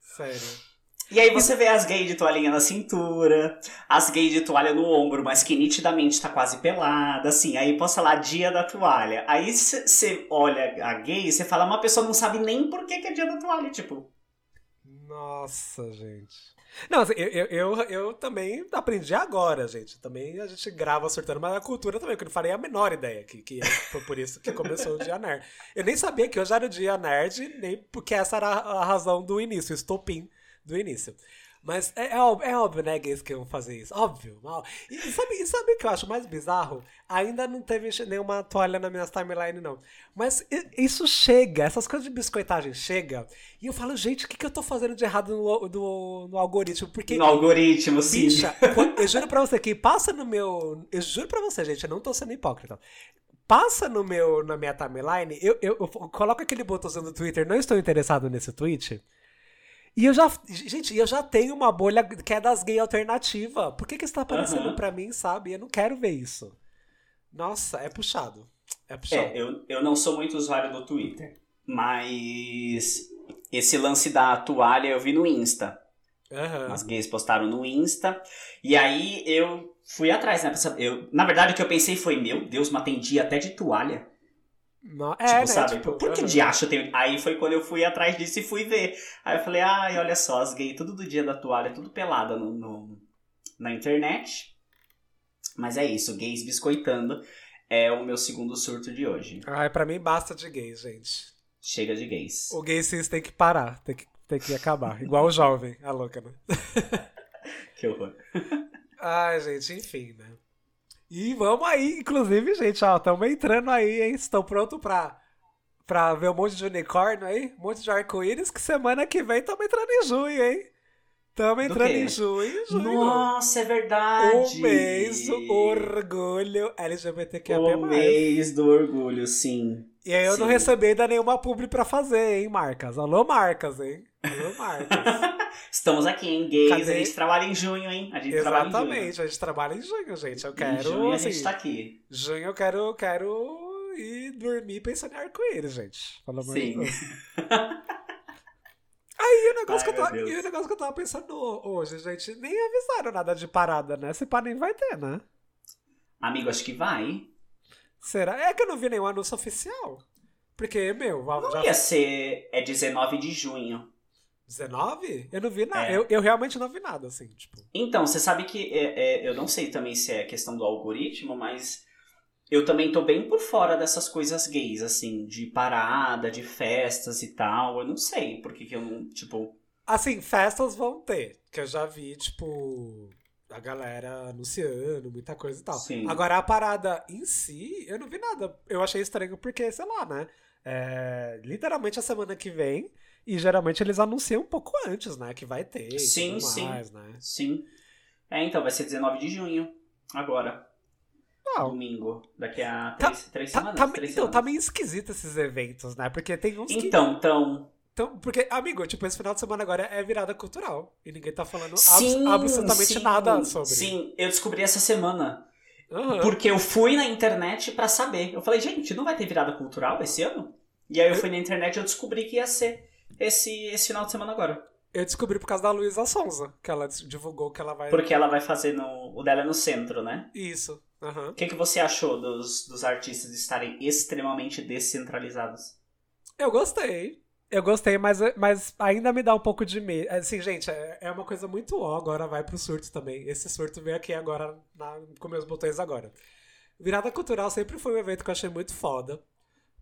B: Sério.
A: E aí você vê as gays de toalhinha na cintura, as gays de toalha no ombro, mas que nitidamente tá quase pelada, assim. Aí posta lá dia da toalha. Aí você olha a gay e você fala, uma pessoa não sabe nem por que, que é dia da toalha, tipo.
B: Nossa, gente. Não, assim, eu, eu, eu, eu também aprendi agora, gente. Também a gente grava surtando, mas a cultura também, que eu não farei a menor ideia. Que, que foi por isso que começou o dia nerd. Eu nem sabia que hoje era o dia nerd, nem porque essa era a razão do início, o estopim do início. Mas é, é, óbvio, é óbvio, né, gays, que vão fazer isso. Óbvio. mal. E sabe, e sabe o que eu acho mais bizarro? Ainda não teve nenhuma toalha na minha timeline, não. Mas isso chega, essas coisas de biscoitagem chega. E eu falo, gente, o que, que eu tô fazendo de errado no, no, no algoritmo? Porque.
A: No algoritmo, sim.
B: Bicha, quando- eu juro pra você que passa no meu. Eu juro pra você, gente, eu não tô sendo hipócrita. Passa no meu, na minha timeline, eu, eu, eu coloco aquele botãozinho do Twitter, não estou interessado nesse tweet. E eu já. Gente, eu já tenho uma bolha que é das gay alternativa. Por que, que isso tá aparecendo
A: Aham.
B: pra mim, sabe? Eu não quero ver isso. Nossa, é puxado. É puxado.
A: É, eu, eu não sou muito usuário do Twitter, mas esse lance da toalha eu vi no Insta.
B: Aham.
A: As gays postaram no Insta. E aí eu fui atrás, né? Eu, na verdade, o que eu pensei foi, meu Deus, mas tem dia até de toalha.
B: É,
A: tipo,
B: né?
A: sabe?
B: Tipo,
A: Por que
B: aham.
A: de acho eu tenho. Aí foi quando eu fui atrás disso e fui ver. Aí eu falei, ai, olha só, as gays, tudo do dia da toalha, tudo pelada no, no- na internet. Mas é isso, gays biscoitando é o meu segundo surto de hoje.
B: Ai, pra mim basta de gays, gente.
A: Chega de gays.
B: O gay cis tem que parar, tem que, tem que acabar. Igual o jovem, a louca, né?
A: Que horror.
B: Ai, gente, enfim, né? E vamos aí, inclusive, gente, ó, estamos entrando aí, hein? Estão prontos pra, pra ver um monte de unicórnio aí? Um monte de arco-íris, que semana que vem estamos entrando em junho, hein? Estamos
A: Do
B: entrando em junho, junho.
A: Nossa, é verdade.
B: O mês do orgulho LGBTQIA+.
A: O mês do orgulho, sim.
B: E aí eu não
A: Sim.
B: recebi ainda nenhuma publi pra fazer, hein, marcas? Alô, marcas, hein? Alô, marcas.
A: Estamos aqui, hein, gays.
B: Cadê?
A: A gente trabalha em junho, hein? A gente trabalha em junho.
B: Exatamente, a gente trabalha em junho, gente. Eu
A: Em
B: quero,
A: junho a
B: assim,
A: gente tá aqui.
B: junho eu quero, quero ir dormir pensando em arco-íris, gente. Pelo amor de
A: Sim.
B: Deus. Aí o negócio,
A: Ai,
B: que eu tava, e o negócio que eu tava pensando hoje, gente, nem avisaram nada de parada, né? Se pá, nem vai ter, né?
A: Amigo, acho que vai.
B: Será? É que eu não vi nenhum anúncio oficial. Porque, meu,
A: Não
B: já
A: ia ser. É 19 de junho.
B: 19? Eu não vi nada.
A: É.
B: Eu, eu realmente não vi nada, assim, tipo.
A: Então, você sabe que é, é, eu não sei também se é questão do algoritmo, mas eu também tô bem por fora dessas coisas gays, assim, de parada, de festas e tal. Eu não sei porque que eu não, tipo.
B: Assim, festas vão ter. Que eu já vi, tipo, a galera anunciando, muita coisa e tal.
A: Sim.
B: Agora, a parada em si, eu não vi nada. Eu achei estranho porque, sei lá, né? É, literalmente a semana que vem. E geralmente eles anunciam um pouco antes, né? Que vai ter.
A: Sim, sim.
B: mais, né?
A: Sim. É, então, vai ser 19 de junho. Agora.
B: Não.
A: Domingo. Daqui a
B: Tá-
A: três, três
B: Tá,
A: semanas.
B: tá-
A: três
B: então, tá
A: semanas.
B: meio esquisito esses eventos, né? Porque tem uns que.
A: Então, então.
B: Então, porque, amigo, tipo, esse final de semana agora é virada cultural. E ninguém tá falando
A: Sim,
B: absolutamente
A: sim,
B: nada sobre.
A: Sim, eu descobri essa semana.
B: Aham.
A: Porque eu fui na internet pra saber. Eu falei, gente, não vai ter virada cultural esse ano? E aí eu fui na internet e eu descobri que ia ser esse, esse final de semana agora.
B: Eu descobri por causa da Luísa Sonza, que ela divulgou que ela vai.
A: Porque ela vai fazer no. O dela é no centro, né?
B: Isso.
A: O que, que você achou dos, dos artistas estarem extremamente descentralizados?
B: Eu gostei. Eu gostei, mas, mas ainda me dá um pouco de medo. Assim, gente, é, é uma coisa muito ó, agora vai pro surto também. Esse surto veio aqui agora na, com meus botões agora. Virada Cultural sempre foi um evento que eu achei muito foda.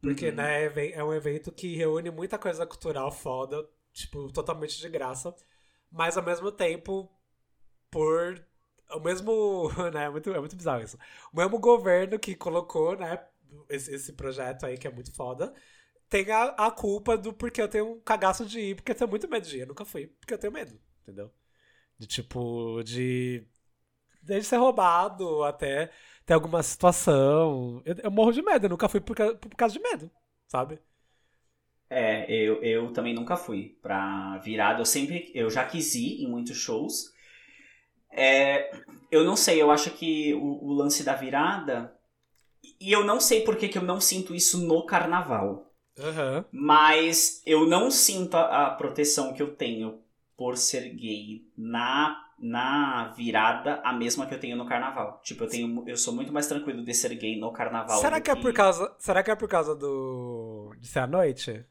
B: Porque,
A: Uhum.
B: né, é é um evento que reúne muita coisa cultural foda, tipo, totalmente de graça. Mas ao mesmo tempo, por. O mesmo. Né, é, muito, é muito bizarro isso. O mesmo governo que colocou, né, esse, esse projeto aí que é muito foda, tem a, a culpa do porque eu tenho um cagaço de ir, porque eu tenho muito medo de ir. Eu nunca fui, porque eu tenho medo, entendeu? De tipo, de. Desde ser roubado até ter alguma situação. Eu, eu morro de medo, eu nunca fui por, por causa de medo, sabe?
A: É, eu, eu também nunca fui pra virada. Eu sempre. Eu já quis ir em muitos shows. É, eu não sei, eu acho que o, o lance da virada. E eu não sei por que, que eu não sinto isso no carnaval.
B: Aham.
A: Mas eu não sinto a, a proteção que eu tenho por ser gay na, na virada a mesma que eu tenho no carnaval. Tipo, eu tenho eu sou muito mais tranquilo de ser gay no carnaval.
B: Será que é por causa. Será que é por causa do. de ser à noite?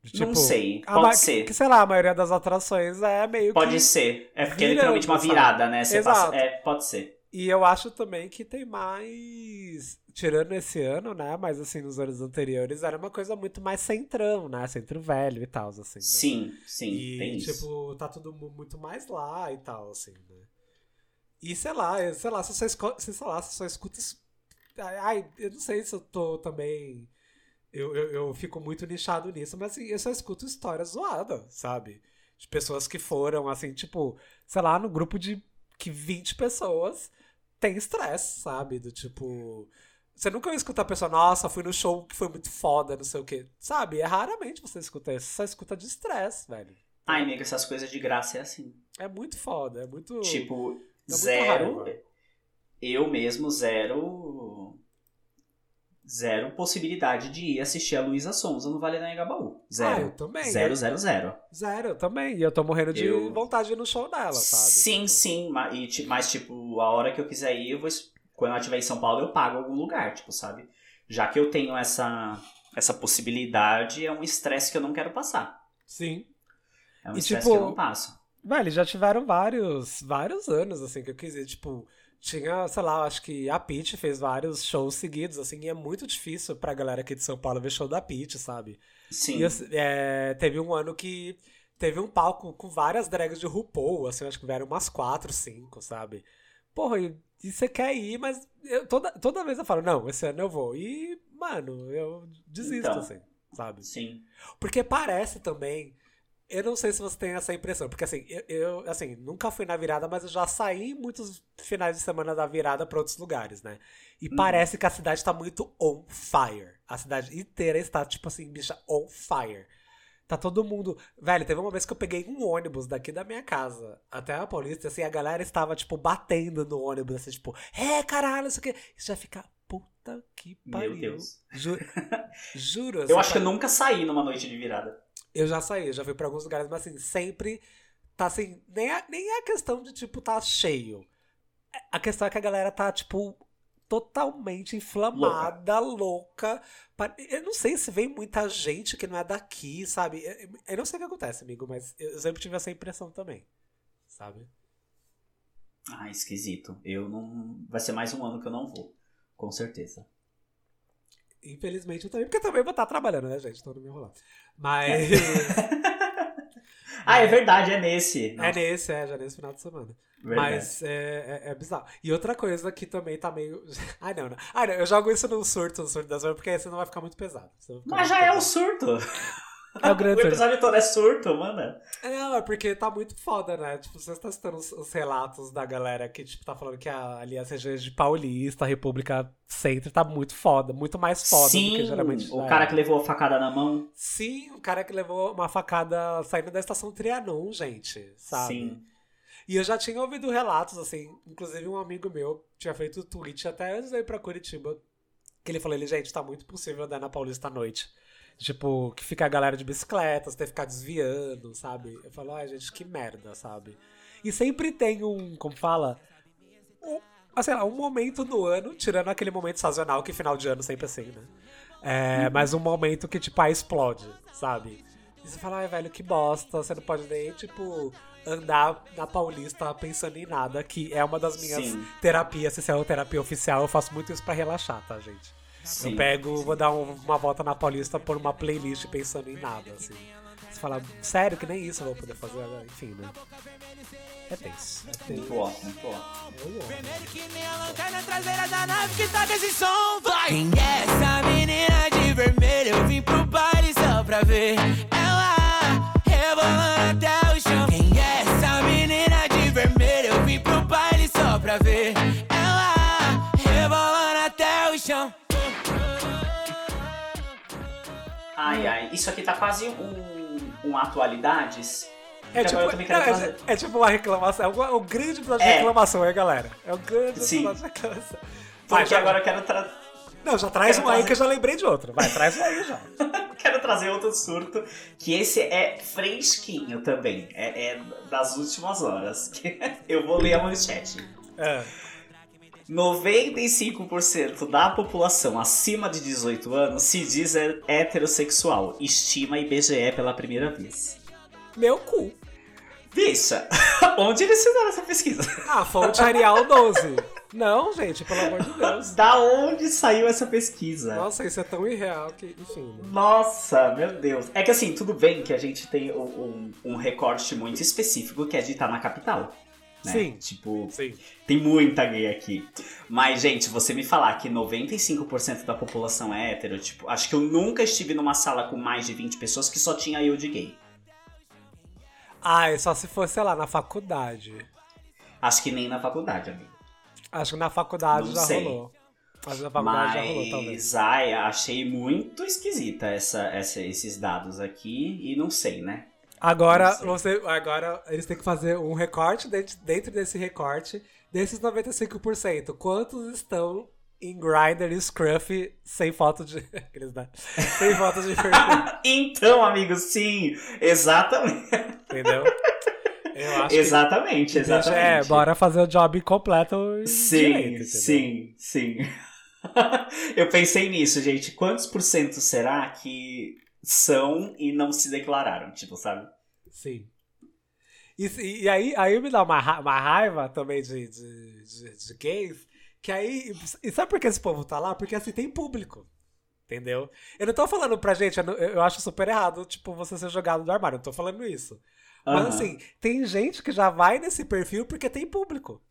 B: De,
A: Não sei, pode
B: ma-
A: ser.
B: Que, sei lá, a maioria das atrações é meio
A: Pode
B: que.
A: ser. É porque é literalmente uma
B: sabe?
A: virada, né? Você
B: Exato.
A: passa, é, pode ser.
B: E eu acho também que tem mais. Tirando esse ano, né? Mas assim, nos anos anteriores era uma coisa muito mais centrão, né? Centro velho e tal, assim. Né?
A: Sim, sim,
B: E,
A: tem isso.
B: tipo, tá tudo mu- muito mais lá e tal, assim, né? E sei lá, sei lá, se você, se, sei lá, se só escuta. es- Ai, ai, eu não sei se eu tô também. Eu, eu, eu fico muito nichado nisso, mas assim, eu só escuto história zoada, sabe? De pessoas que foram, assim, tipo, sei lá, no grupo de que 20 pessoas tem estresse, sabe? Do tipo. Você nunca vai escutar a pessoa, nossa, fui no show que foi muito foda, não sei o quê. Sabe? É raramente você escuta isso. Você só escuta de estresse, velho.
A: Ai, amiga, essas coisas de graça é assim.
B: É muito foda, é muito.
A: Tipo,
B: muita
A: zero.
B: raiva.
A: Eu mesmo, zero. Zero possibilidade de ir assistir a Luísa Sonza no Vale da Engabaú.
B: Ah,
A: Zero.
B: eu também.
A: Zero,
B: eu-
A: zero, zero.
B: Zero, eu também. E eu tô morrendo de
A: Eu-
B: vontade de ir no show dela, sabe?
A: Sim,
B: Tipo,
A: sim. ma- ti- mas, tipo, a hora que eu quiser ir, eu vou. Quando ela estiver em São Paulo, eu pago algum lugar, tipo, sabe? Já que eu tenho essa, essa possibilidade, é um estresse que eu não quero passar.
B: Sim.
A: É um estresse
B: tipo,
A: que eu não passo.
B: Velho, já tiveram vários, vários anos, assim, que eu quis ir. Tipo, tinha, sei lá, acho que a Pitty fez vários shows seguidos, assim, e é muito difícil pra galera aqui de São Paulo ver show da Pitty, sabe?
A: Sim.
B: E assim, é, teve um ano que teve um palco com várias drags de RuPaul, assim, acho que vieram umas quatro, cinco, sabe? Porra, e, e você quer ir, mas eu- toda, toda vez eu falo, não, esse ano eu vou. E, mano, eu desisto,
A: Então.
B: assim, sabe?
A: Sim.
B: Porque parece também. Eu não sei se você tem essa impressão, porque assim, eu, eu, assim, nunca fui na virada, mas eu já saí muitos finais de semana da virada pra outros lugares, né? E
A: Uhum.
B: parece que a cidade tá muito on fire. A cidade inteira está, tipo assim, bicha, on fire. Tá todo mundo. Velho, teve uma vez que eu peguei um ônibus daqui da minha casa até a Paulista, assim, a galera estava, tipo, batendo no ônibus, assim, tipo, é, caralho, isso aqui. Isso já fica, puta que pariu.
A: Meu Deus.
B: Ju- Juro.
A: Eu
B: assim,
A: acho que eu nunca saí numa noite de virada.
B: Eu já saí, já fui pra alguns lugares, mas assim, sempre tá assim, nem a, nem é a questão de, tipo, tá cheio. A questão é que a galera tá, tipo, totalmente inflamada, louca. Pa- Eu não sei se vem muita gente que não é daqui, sabe? Eu- Eu não sei o que acontece, amigo, mas eu sempre tive essa impressão também, sabe?
A: Ah, esquisito. Eu não. Vai ser mais um ano que eu não vou. Com certeza.
B: Infelizmente eu também, porque eu também vou estar trabalhando, né, gente? Tô no meu rolando. Mas.
A: Ah, é verdade, é nesse.
B: É nesse, é, já nesse final de semana.
A: Verdade.
B: Mas é, é, é bizarro. E outra coisa que também tá meio. Ai, não, não. Ai, não, eu jogo isso no surto, no surto das horas, porque aí você não vai ficar muito pesado. Ficar
A: Mas
B: muito
A: já é o
B: pesado.
A: surto.
B: É o grande
A: o episódio todo é surto, manda.
B: Não, é porque tá muito foda, né? Tipo, você tá citando os, os relatos da galera que, tipo, tá falando que a, ali as regiões de Paulista, República Centro, tá muito foda, muito mais foda do
A: Sim,
B: que geralmente.
A: o
B: é.
A: cara que levou a facada na mão.
B: Sim, o cara que levou uma facada saindo da estação Trianon, gente, sabe?
A: Sim.
B: E eu já tinha ouvido relatos, assim, inclusive um amigo meu tinha feito tweet até antes de ir pra Curitiba, que ele falou, ele, gente, tá muito possível andar na Paulista à noite. Tipo, que fica a galera de bicicleta, você tem que ficar desviando, sabe? Eu falo, ai, gente, que merda, sabe? E sempre tem um, como fala, um, ah, sei lá, um momento no ano, tirando aquele momento sazonal, que final de ano sempre é assim, né? É, mas um momento que, tipo, aí explode, sabe? E você fala, ai, velho, que bosta, você não pode nem, tipo, andar na Paulista pensando em nada, que é uma das minhas
A: Sim.
B: terapias, se é uma terapia oficial, eu faço muito isso pra relaxar, tá, gente?
A: Sim.
B: Eu pego, vou dar um- uma volta na Paulista por uma playlist pensando em nada, assim. Você fala, sério, que nem isso eu vou poder fazer agora? Enfim, né? É tenso. É tenso.
A: Muito ó, muito ó.
B: Eu amo.
C: Primeiro que me alancar na traseira da nave que toca esse som, vai! Quem é essa menina de vermelho? Eu vim pro baile só pra ver ela
A: Isso aqui tá quase um, um atualidades.
B: É tipo, não,
A: trazer.
B: é, é tipo uma reclamação. É o, o grande episódio de
A: É.
B: reclamação, é, galera? É o grande
A: Sim.
B: episódio de reclamação. Vai,
A: Porque agora eu quero, tra-
B: Não, já traz
A: quero
B: um aí
A: trazer-
B: que eu já lembrei de outro. Vai, traz um aí já.
A: quero trazer outro surto. Que esse é fresquinho também. É, é das últimas horas. eu vou ler a manchete.
B: É.
A: 95% da população acima de 18 anos se diz he- heterossexual, estima IBGE pela primeira vez.
B: Meu cu.
A: Bicha, onde eles fizeram essa pesquisa?
B: Ah, fonte Arial 12. Não, gente, pelo amor de Deus.
A: Da onde saiu essa pesquisa?
B: Nossa, isso é tão irreal que, enfim. né?
A: Nossa, meu Deus. É que assim, tudo bem que a gente tem um, um, um recorte muito específico que é de estar na capital. Né?
B: Sim.
A: Tipo,
B: Sim.
A: tem muita gay aqui. Mas, gente, você me falar que 95% da população é hétero, tipo, acho que eu nunca estive numa sala com mais de 20 pessoas que só tinha eu de gay.
B: Ah, é só se fosse, sei lá, na faculdade.
A: Acho que nem na faculdade, amigo.
B: Acho que na faculdade
A: Não
B: já
A: sei.
B: rolou. Que na faculdade já rolou, talvez.
A: Mas, ai, achei muito esquisita essa, essa- esses dados aqui e não sei, né?
B: Agora, você, agora eles têm que fazer um recorte dentro, dentro desse recorte. Desses 95%, quantos estão em Grindr e Scruff sem foto de. Aqueles, né? Sem foto de perfil,
A: Então, amigo, sim, exatamente.
B: entendeu?
A: Exatamente,
B: que.
A: exatamente.
B: É, bora fazer o job completo e
A: Sim,
B: direito,
A: sim, sim. Eu pensei nisso, gente. Quantos por cento será que são e não se declararam? Tipo, sabe?
B: Sim. E, e aí, aí me dá uma, ra- uma raiva também de, de, de, de gays, que aí. E sabe por que esse povo tá lá? Porque assim, tem público. Entendeu? Eu não tô falando pra gente, eu, não- eu acho super errado, tipo, você ser jogado do armário, eu não tô falando isso. Mas assim, tem gente que já vai nesse perfil porque tem público.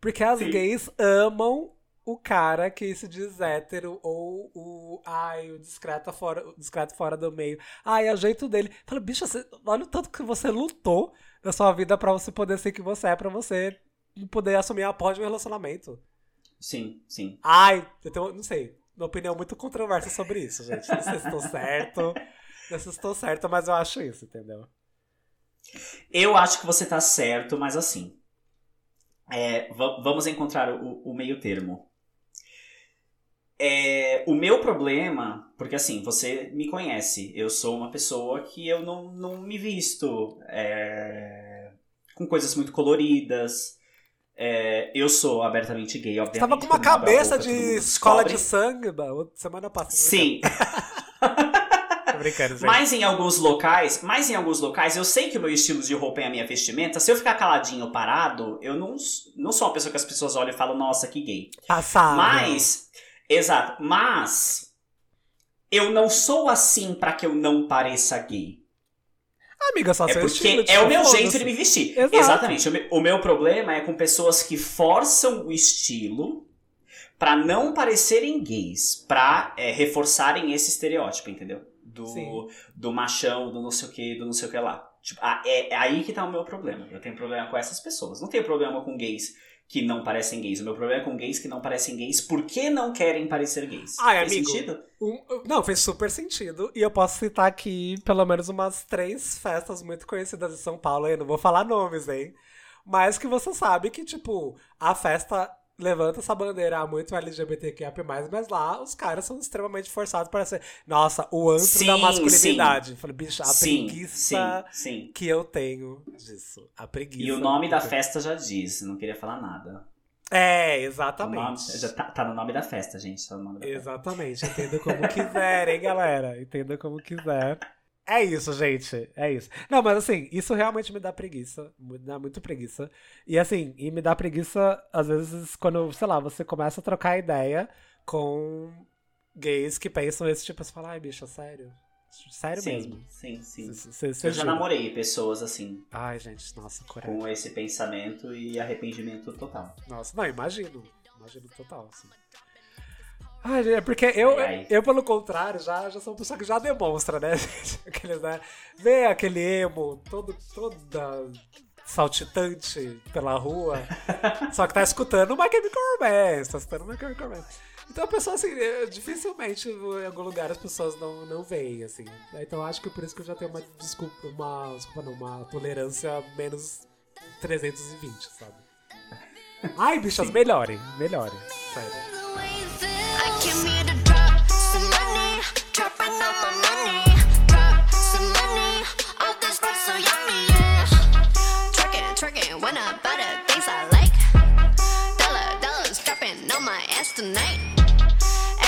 B: Porque as
A: Sim.
B: gays amam o cara que se diz hétero ou o. Ai, o discreto fora, o discreto fora do meio. Ai, é o jeito dele. Fala, bicho, você, olha o tanto que você lutou na sua vida pra você poder ser quem você é, pra você poder assumir a porra de um relacionamento.
A: Sim, sim.
B: Ai, eu tenho, não sei, uma opinião muito controversa sobre isso, gente. Não sei se estou certo. Não sei se estou certo, mas eu acho isso, entendeu?
A: Eu acho que você tá certo, mas assim. é, va- vamos encontrar o, o meio termo. É, o meu problema, porque assim, você me conhece, eu sou uma pessoa que eu não, não me visto é, com coisas muito coloridas. É, eu sou abertamente gay,
B: Você
A: obviamente.
B: tava com uma cabeça de escola
A: descobre.
B: de samba semana passada.
A: Sim,
B: Tô brincando,
A: mas em alguns locais, mas em alguns locais, eu sei que o meu estilo de roupa é a minha vestimenta. Se eu ficar caladinho, parado, eu não, não sou uma pessoa que as pessoas olham e falam, nossa, que gay.
B: Passado.
A: Mas, exato, mas eu não sou assim pra que eu não pareça gay.
B: Amiga, só
A: É porque
B: estilo,
A: é o meu jeito de me vestir.
B: Exato.
A: Exatamente. O meu, o meu problema é com pessoas que forçam o estilo pra não parecerem gays, pra é, reforçarem esse estereótipo, entendeu? Do,
B: Sim.
A: do machão, do não sei o que, do não sei o que lá. Tipo, é, é aí que tá o meu problema. Eu tenho problema com essas pessoas. Não tenho problema com gays que não parecem gays. O meu problema é com gays que não parecem gays porque não querem parecer gays.
B: Ai,
A: Faz
B: amigo.
A: sentido?
B: Um- não, fez super sentido. E eu posso citar aqui pelo menos umas três festas muito conhecidas de São Paulo. Eu não vou falar nomes, hein? Mas que você sabe que, tipo, a festa levanta essa bandeira muito LGBTQIA+, mas lá os caras são extremamente forçados para ser, nossa, o antro
A: Sim,
B: da masculinidade. Falei, bicho, a
A: sim,
B: preguiça
A: sim, sim.
B: que eu tenho disso. A preguiça.
A: E o nome da festa já diz, não queria falar nada.
B: É, exatamente.
A: nome- já tá, tá no nome da festa, gente. Tá no da festa.
B: Exatamente, entenda como quiser, hein, galera? Entenda como quiser. É isso, gente. É isso. Não, mas assim, isso realmente me dá preguiça. Me dá muito preguiça. E assim, e me dá preguiça, às vezes, quando, sei lá, você começa a trocar ideia com gays que pensam esse tipo, você fala, ai, bicho, sério? Sério
A: sim,
B: mesmo?
A: sim, sim.
B: Cê
A: Eu já namorei pessoas assim,
B: Ai, gente, nossa, coragem.
A: com esse pensamento e arrependimento total.
B: Nossa, não, imagino. Imagino total, assim. É porque eu, eu, pelo contrário, já, já sou uma pessoa que já demonstra, né? gente? Aqueles, né? Vê aquele emo todo, toda saltitante pela rua, só que tá escutando My Chemical Romance, tá escutando My Chemical Romance. Então a pessoa, assim, é, dificilmente em algum lugar as pessoas não, não veem, assim. Então acho que por isso que eu já tenho uma desculpa, uma, desculpa não, uma tolerância menos 320, sabe? Ai, bichas, melhorem, melhorem. Sério.
C: Tonight.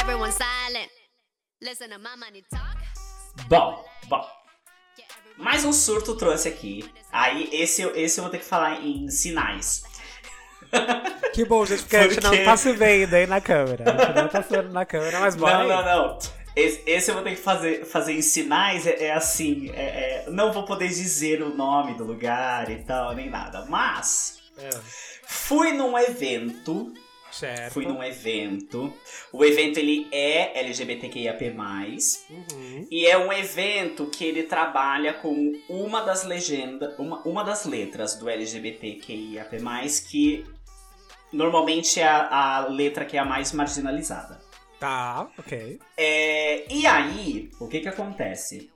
C: Everyone silent, listen to my money talk.
A: Bom, bom. Mais um surto trouxe aqui. Aí, esse, eu- esse eu vou ter que falar em sinais.
B: Que bom, gente, porque a gente não
A: Porque-
B: tá se vendo aí na câmera. A gente não tá se vendo na câmera, mas bora
A: Não,
B: aí.
A: não, não. Esse, esse eu vou ter que fazer, fazer em sinais, é, é assim, é- é, não vou poder dizer o nome do lugar e tal, nem nada. Mas,
B: É,
A: fui num evento,
B: certo.
A: fui num evento, o evento ele é LGBTQIAP+,
B: Uhum.
A: e é um evento que ele trabalha com uma das legendas, uma, uma das letras do LGBTQIAP+, que normalmente é a, a letra que é a mais marginalizada.
B: Tá, ok.
A: É, e aí, o que que acontece?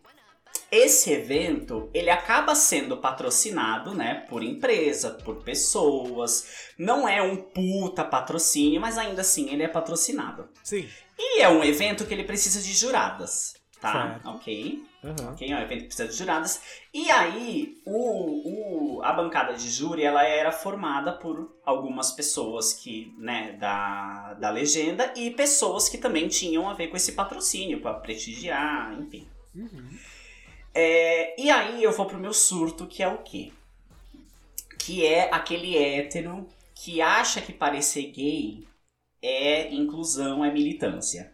A: Esse evento, ele acaba sendo patrocinado, né, por empresa, por pessoas. Não é um puta patrocínio, mas ainda assim ele é patrocinado.
B: Sim.
A: E é um evento que ele precisa de juradas, tá?
B: Certo.
A: Ok?
B: Uhum.
A: Ok, é um evento que precisa de juradas. E aí, o, o- a bancada de júri, ela era formada por algumas pessoas que, né, da, da legenda e pessoas que também tinham a ver com esse patrocínio, pra prestigiar, enfim.
B: Uhum.
A: É, e aí eu vou pro meu surto, que é o quê? Que é aquele hétero que acha que parecer gay é inclusão, é militância.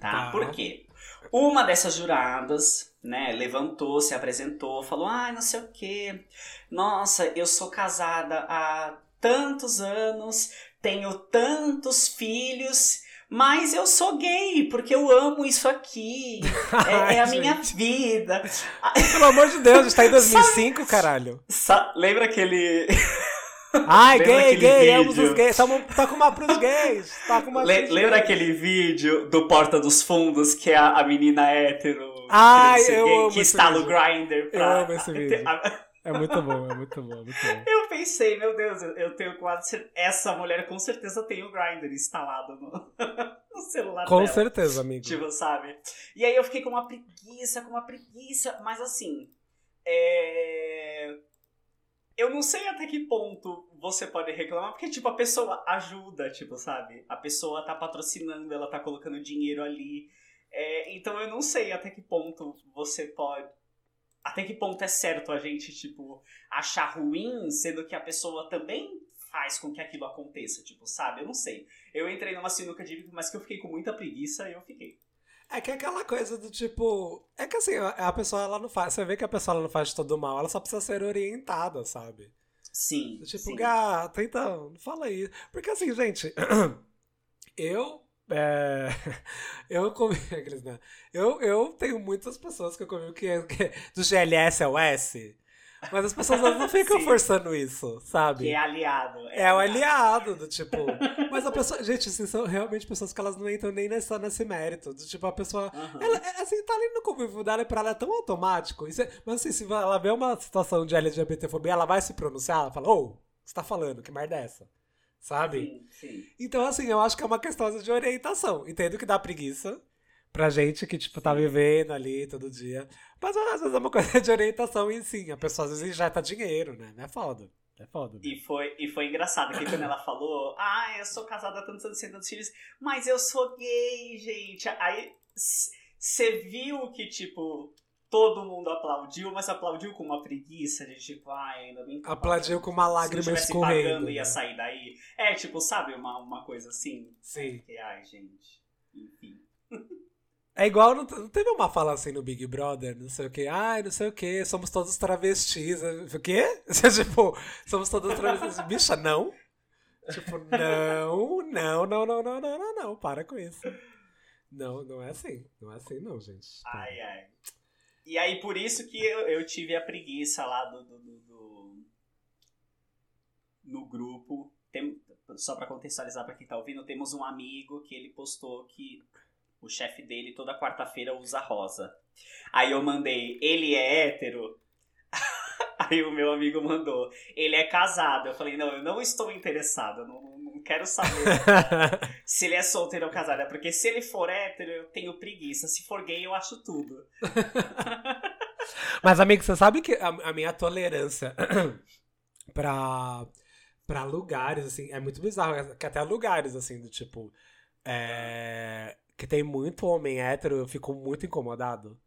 A: Tá?
B: Tá.
A: Por quê? Uma dessas juradas, né, levantou, se apresentou, falou: ai, não sei o quê. Nossa, eu sou casada há tantos anos, tenho tantos filhos. Mas eu sou gay, porque eu amo isso aqui. É, é a
B: Ai,
A: minha
B: gente.
A: vida.
B: Pelo amor de Deus, a gente tá em 2005, caralho.
A: Sa- lembra aquele.
B: Ai,
A: Lembra
B: gay, gay, amo
A: vídeo?
B: os gays. Tá com uma pros gays. Tá com uma
A: Le- lembra
B: gays.
A: aquele vídeo do Porta dos Fundos que é a, a menina hétero
B: Ai, eu
A: gay,
B: amo
A: que está no
B: vídeo.
A: grinder pra.
B: Eu amo esse vídeo. É muito bom, é muito bom, é muito bom.
A: Eu pensei, meu Deus, eu, tenho quase essa mulher com certeza tem o grinder instalado no. no celular
B: Com
A: dela.
B: certeza, amigo.
A: Tipo, sabe? E aí eu fiquei com uma preguiça, com uma preguiça, mas assim. É... Eu não sei até que ponto você pode reclamar, porque, tipo, a pessoa ajuda, tipo, sabe? A pessoa tá patrocinando, ela tá colocando dinheiro ali. É, então eu não sei até que ponto você pode. Até que ponto é certo a gente, tipo, achar ruim, sendo que a pessoa também faz com que aquilo aconteça, tipo, sabe? Eu não sei. Eu entrei numa sinuca de bico, mas que eu fiquei com muita preguiça e eu fiquei.
B: É que é aquela coisa do tipo. É que assim, a pessoa ela não faz. Você vê que a pessoa ela não faz todo mal, ela só precisa ser orientada, sabe?
A: Sim.
B: Tipo,
A: sim.
B: gata, então, não fala isso. Porque assim, gente, eu. É, eu comi. Eu, eu tenho muitas pessoas que eu comi que, é- que é do GLS ao S, mas as pessoas não ficam
A: Sim.
B: forçando isso, sabe?
A: Que é aliado.
B: É o aliado, do tipo. Mas a pessoa. Gente, assim, são realmente pessoas que elas não entram nem nessa, nesse mérito. Do tipo, a pessoa.
A: Aham.
B: Ela, é, assim, tá ali no convívio dela e pra ela é tão automático. Isso é- mas assim, se ela vê uma situação de LGBTfobia, ela vai se pronunciar, ela fala, ô, o que você tá falando? Que merda é essa? Sabe?
A: Sim, sim.
B: Então, assim, eu acho que é uma questão de orientação. Entendo que dá preguiça pra gente que, tipo, tá vivendo ali todo dia. Mas às vezes é uma coisa de orientação e sim, a pessoa às vezes injeta dinheiro, né? É foda. É foda.
A: E foi, e foi engraçado que quando ela falou, ah, eu sou casada há tantos anos sem tantos filhos, mas eu sou gay, gente. Aí você viu que, tipo, todo mundo aplaudiu, mas aplaudiu com uma preguiça de tipo, ai, ainda bem que.
B: Aplaudiu com uma
A: Se
B: lágrima
A: tivesse
B: escorrendo.
A: pagando, ia
B: né?
A: sair daí. É, tipo, sabe, uma, uma coisa assim?
B: Sim.
A: Que, ai, gente. Enfim.
B: É igual, não, não teve uma fala assim no Big Brother, não sei o que, ai, não sei o que, somos todos travestis. O quê? tipo, somos todos travestis. Bicha, não. Tipo, não, não, não, não, não, não, não, não, para com isso. Não, não é assim. Não é assim, não, gente.
A: Ai, ai. E aí, por isso que eu, eu tive a preguiça lá do. do, do- do- no grupo. Tem, só pra contextualizar pra quem tá ouvindo, temos um amigo que ele postou que o chefe dele toda quarta-feira usa rosa. Aí eu mandei, ele é hétero? Aí o meu amigo mandou, ele é casado. Eu falei, não, eu não estou interessado, eu não quero saber se ele é solteiro ou casado. É porque se ele for hétero, eu tenho preguiça. Se for gay, eu acho tudo.
B: Mas, amigo, você sabe que a, a minha tolerância pra, pra lugares, assim, é muito bizarro. Que até lugares, assim, do tipo. é, que tem muito homem hétero, eu fico muito incomodado.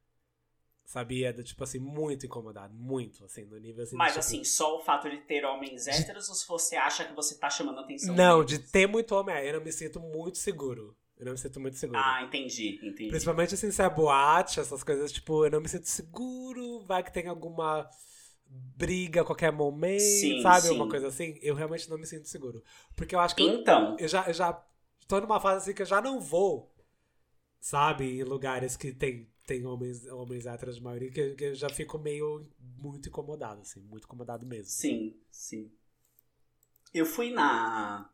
B: Sabia? Do tipo assim, muito incomodado. Muito, assim, no nível assim.
A: Mas
B: tipo,
A: assim, só o fato de ter homens héteros ou se você acha que você tá chamando atenção?
B: Não,
A: deles?
B: de ter muito homem hétero, eu não me sinto muito seguro. Eu não me sinto muito seguro.
A: Ah, entendi, entendi.
B: Principalmente assim, se é boate, essas coisas, tipo, eu não me sinto seguro, vai que tem alguma briga a qualquer momento,
A: Sim,
B: sabe?
A: sim.
B: Uma coisa assim. Eu realmente não me sinto seguro. Porque eu acho que eu,
A: Então,
B: eu já, eu já tô numa fase assim que eu já não vou, sabe? Em lugares que tem, tem homens, homens héteros de maioria, que, que eu já fico meio muito incomodado, assim, muito incomodado mesmo.
A: sim, sim. Eu fui na.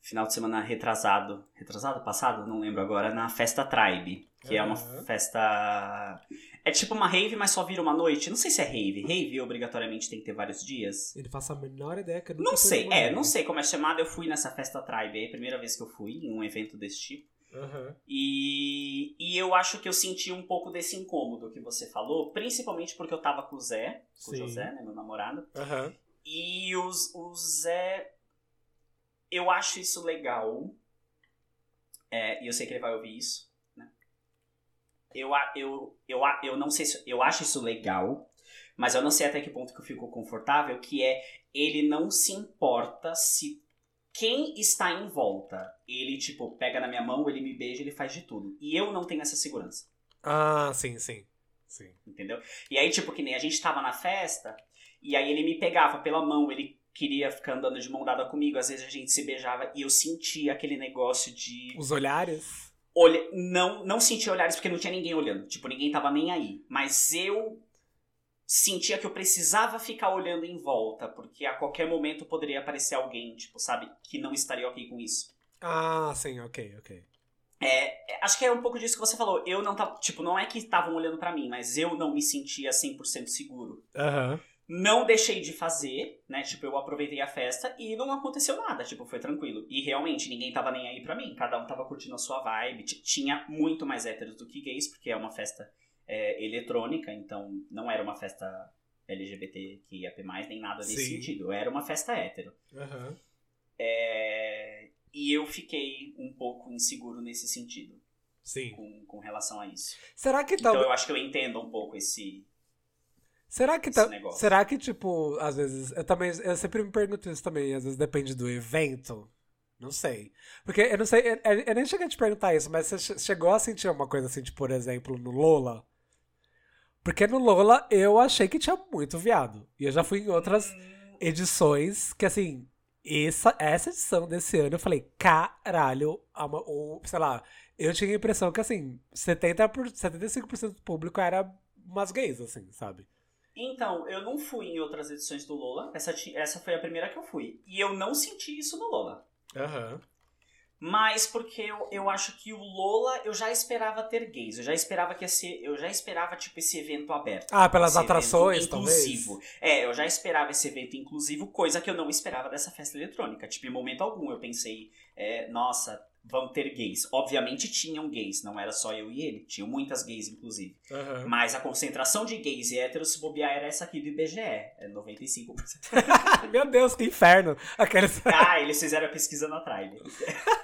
A: Final de semana retrasado. Retrasado? Passado? Não lembro agora. Na Festa Tribe. Que é uma festa. É tipo uma rave, mas só vira uma noite. Não sei se é rave. Rave obrigatoriamente tem que ter vários dias.
B: Ele faça a menor ideia que eu
A: Não sei, é, não sei como é chamado. Eu fui nessa Festa Tribe. É a primeira vez que eu fui em um evento desse tipo.
B: Aham.
A: E, e eu acho que eu senti um pouco desse incômodo que você falou, principalmente porque eu tava com o Zé, com o
B: Sim.
A: José, né, meu namorado.
B: Aham.
A: E os, o Zé. Eu acho isso legal. É, e eu sei que ele vai ouvir isso. Né? Eu, eu, eu, eu não sei se. Eu acho isso legal. Mas eu não sei até que ponto que eu fico confortável. Que é ele não se importa se quem está em volta. Ele, tipo, pega na minha mão, ele me beija, ele faz de tudo. E eu não tenho essa segurança.
B: Ah, sim, sim. Sim.
A: Entendeu? E aí, tipo, que nem a gente tava na festa, e aí ele me pegava pela mão, ele queria ficar andando de mão dada comigo, às vezes a gente se beijava e eu sentia aquele negócio de.
B: Os olhares.
A: Olha, não, não sentia olhares porque não tinha ninguém olhando. Tipo, ninguém tava nem aí. Mas eu sentia que eu precisava ficar olhando em volta, porque a qualquer momento poderia aparecer alguém, tipo, sabe, que não estaria ok com isso.
B: Ah, sim, ok, ok.
A: É, é, acho que é um pouco disso que você falou. Eu não tava. Tipo, não é que estavam olhando pra mim, mas eu não me sentia 100% seguro.
B: Aham.
A: Não deixei de fazer, né? Tipo, eu aproveitei a festa e não aconteceu nada, tipo, foi tranquilo. E realmente, ninguém tava nem aí pra mim, cada um tava curtindo a sua vibe. Tinha muito mais héteros do que gays, porque é uma festa é, eletrônica, então não era uma festa LGBTQIAP+, nem nada nesse
B: Sim.
A: sentido. Era uma festa hétero.
B: Aham.
A: É, E eu fiquei um pouco inseguro nesse sentido,
B: Sim.
A: com, com relação a isso.
B: Será que
A: Então
B: talvez.
A: eu acho que eu entendo um pouco esse...
B: Será que
A: esse negócio.
B: será que tipo, às vezes, eu também, eu sempre me pergunto isso também, às vezes depende do evento. Não sei. Porque eu não sei, eu, eu nem cheguei a te perguntar isso, mas você che- chegou a sentir uma coisa assim, tipo, por exemplo, no Lola? Porque no Lola eu achei que tinha muito viado. E eu já fui em outras edições que assim, essa, essa edição desse ano eu falei, caralho, ou, sei lá, eu tinha a impressão que assim, 70 por, 75% do público era umas gays, assim, sabe?
A: Então, eu não fui em outras edições do Lola. Essa, essa foi a primeira que eu fui. E eu não senti isso no Lola.
B: Aham.
A: Mas porque eu, eu acho que o Lola eu já esperava ter gays. Eu já esperava que ser. Eu já esperava, tipo, esse evento aberto.
B: Ah, pelas
A: esse
B: atrações,
A: inclusivo. É, eu já esperava esse evento inclusivo, coisa que eu não esperava dessa festa eletrônica. Tipo, em momento algum eu pensei, é, nossa, vão ter gays. Obviamente tinham gays, não era só eu e ele. Tinham muitas gays, inclusive.
B: Aham.
A: Mas a concentração de gays e héteros, se bobear, era essa aqui do IBGE. É 95%.
B: Meu Deus, que inferno! Aqueles...
A: ah, eles fizeram a pesquisa na Tribe.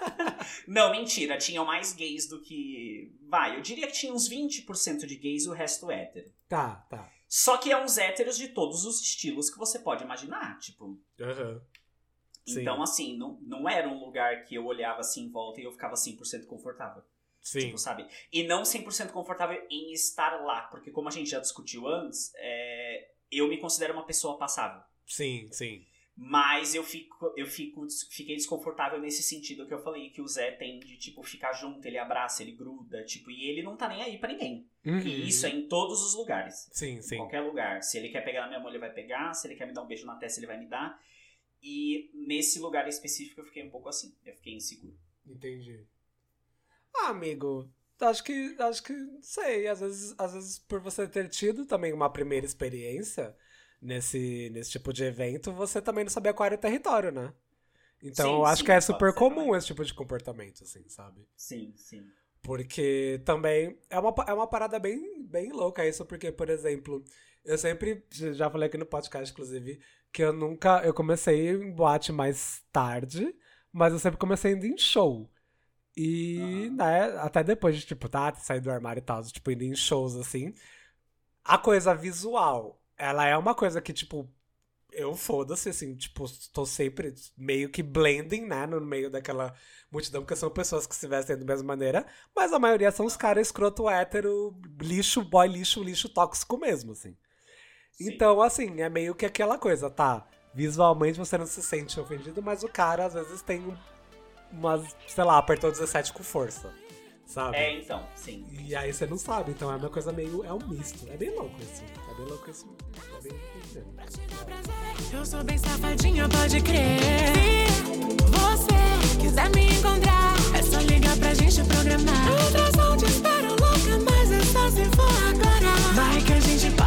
A: Não, mentira. Tinham mais gays do que... Vai, eu diria que tinha uns 20% de gays e o resto hétero.
B: Tá, tá.
A: Só que é uns héteros de todos os estilos que você pode imaginar. Tipo,
B: Aham. Sim.
A: então assim, não, não era um lugar que eu olhava assim em volta e eu ficava 100% confortável.
B: Sim.
A: Tipo, sabe? E não 100% confortável em estar lá. Porque como a gente já discutiu antes, é, eu me considero uma pessoa passável.
B: Sim, sim.
A: Mas eu fico, eu fico, fiquei desconfortável nesse sentido que eu falei, que o Zé tem de, tipo, ficar junto, ele abraça, ele gruda, tipo, e ele não tá nem aí pra ninguém.
B: Uhum.
A: E isso é em todos os lugares.
B: Sim,
A: Em
B: sim.
A: qualquer lugar. Se ele quer pegar na minha mão, ele vai pegar. Se ele quer me dar um beijo na testa, ele vai me dar. E nesse lugar específico eu fiquei um pouco assim. Eu fiquei inseguro.
B: Entendi. Ah, amigo, acho que, acho que, sei, às vezes, às vezes por você ter tido também uma primeira experiência nesse, nesse tipo de evento, você também não sabia qual era o território, né? Então
A: Sim,
B: eu acho
A: sim,
B: que é super comum
A: também.
B: esse tipo de comportamento, assim, sabe?
A: Sim, sim.
B: Porque também é uma, é uma parada bem, bem louca isso, porque, por exemplo, eu sempre, já falei aqui no podcast, inclusive, que eu nunca, eu comecei em boate mais tarde, mas eu sempre comecei indo em show. E,
A: Aham.
B: né, até depois de, tipo, tá, sair do armário e tal, tipo, indo em shows, assim, a coisa visual, ela é uma coisa que, tipo, eu foda-se, assim, tipo, tô sempre meio que blending, né, no meio daquela multidão, porque são pessoas que se vestem da mesma maneira, mas a maioria são os caras escroto hétero, lixo, boy lixo, lixo tóxico mesmo, assim.
A: Sim.
B: Então, assim, é meio que aquela coisa, tá? Visualmente você não se sente ofendido, mas o cara às vezes tem um- umas, sei lá, apertou 17 com força, sabe?
A: É, então, sim.
B: E aí você não sabe, então é uma coisa meio. É um misto. É bem louco isso. É bem louco isso. É bem.
D: Eu sou bem safadinha, pode crer. Se você quiser me encontrar, é só ligar pra gente programar. A atração te espera louca, mas é só se for agora. Vai que a gente pode.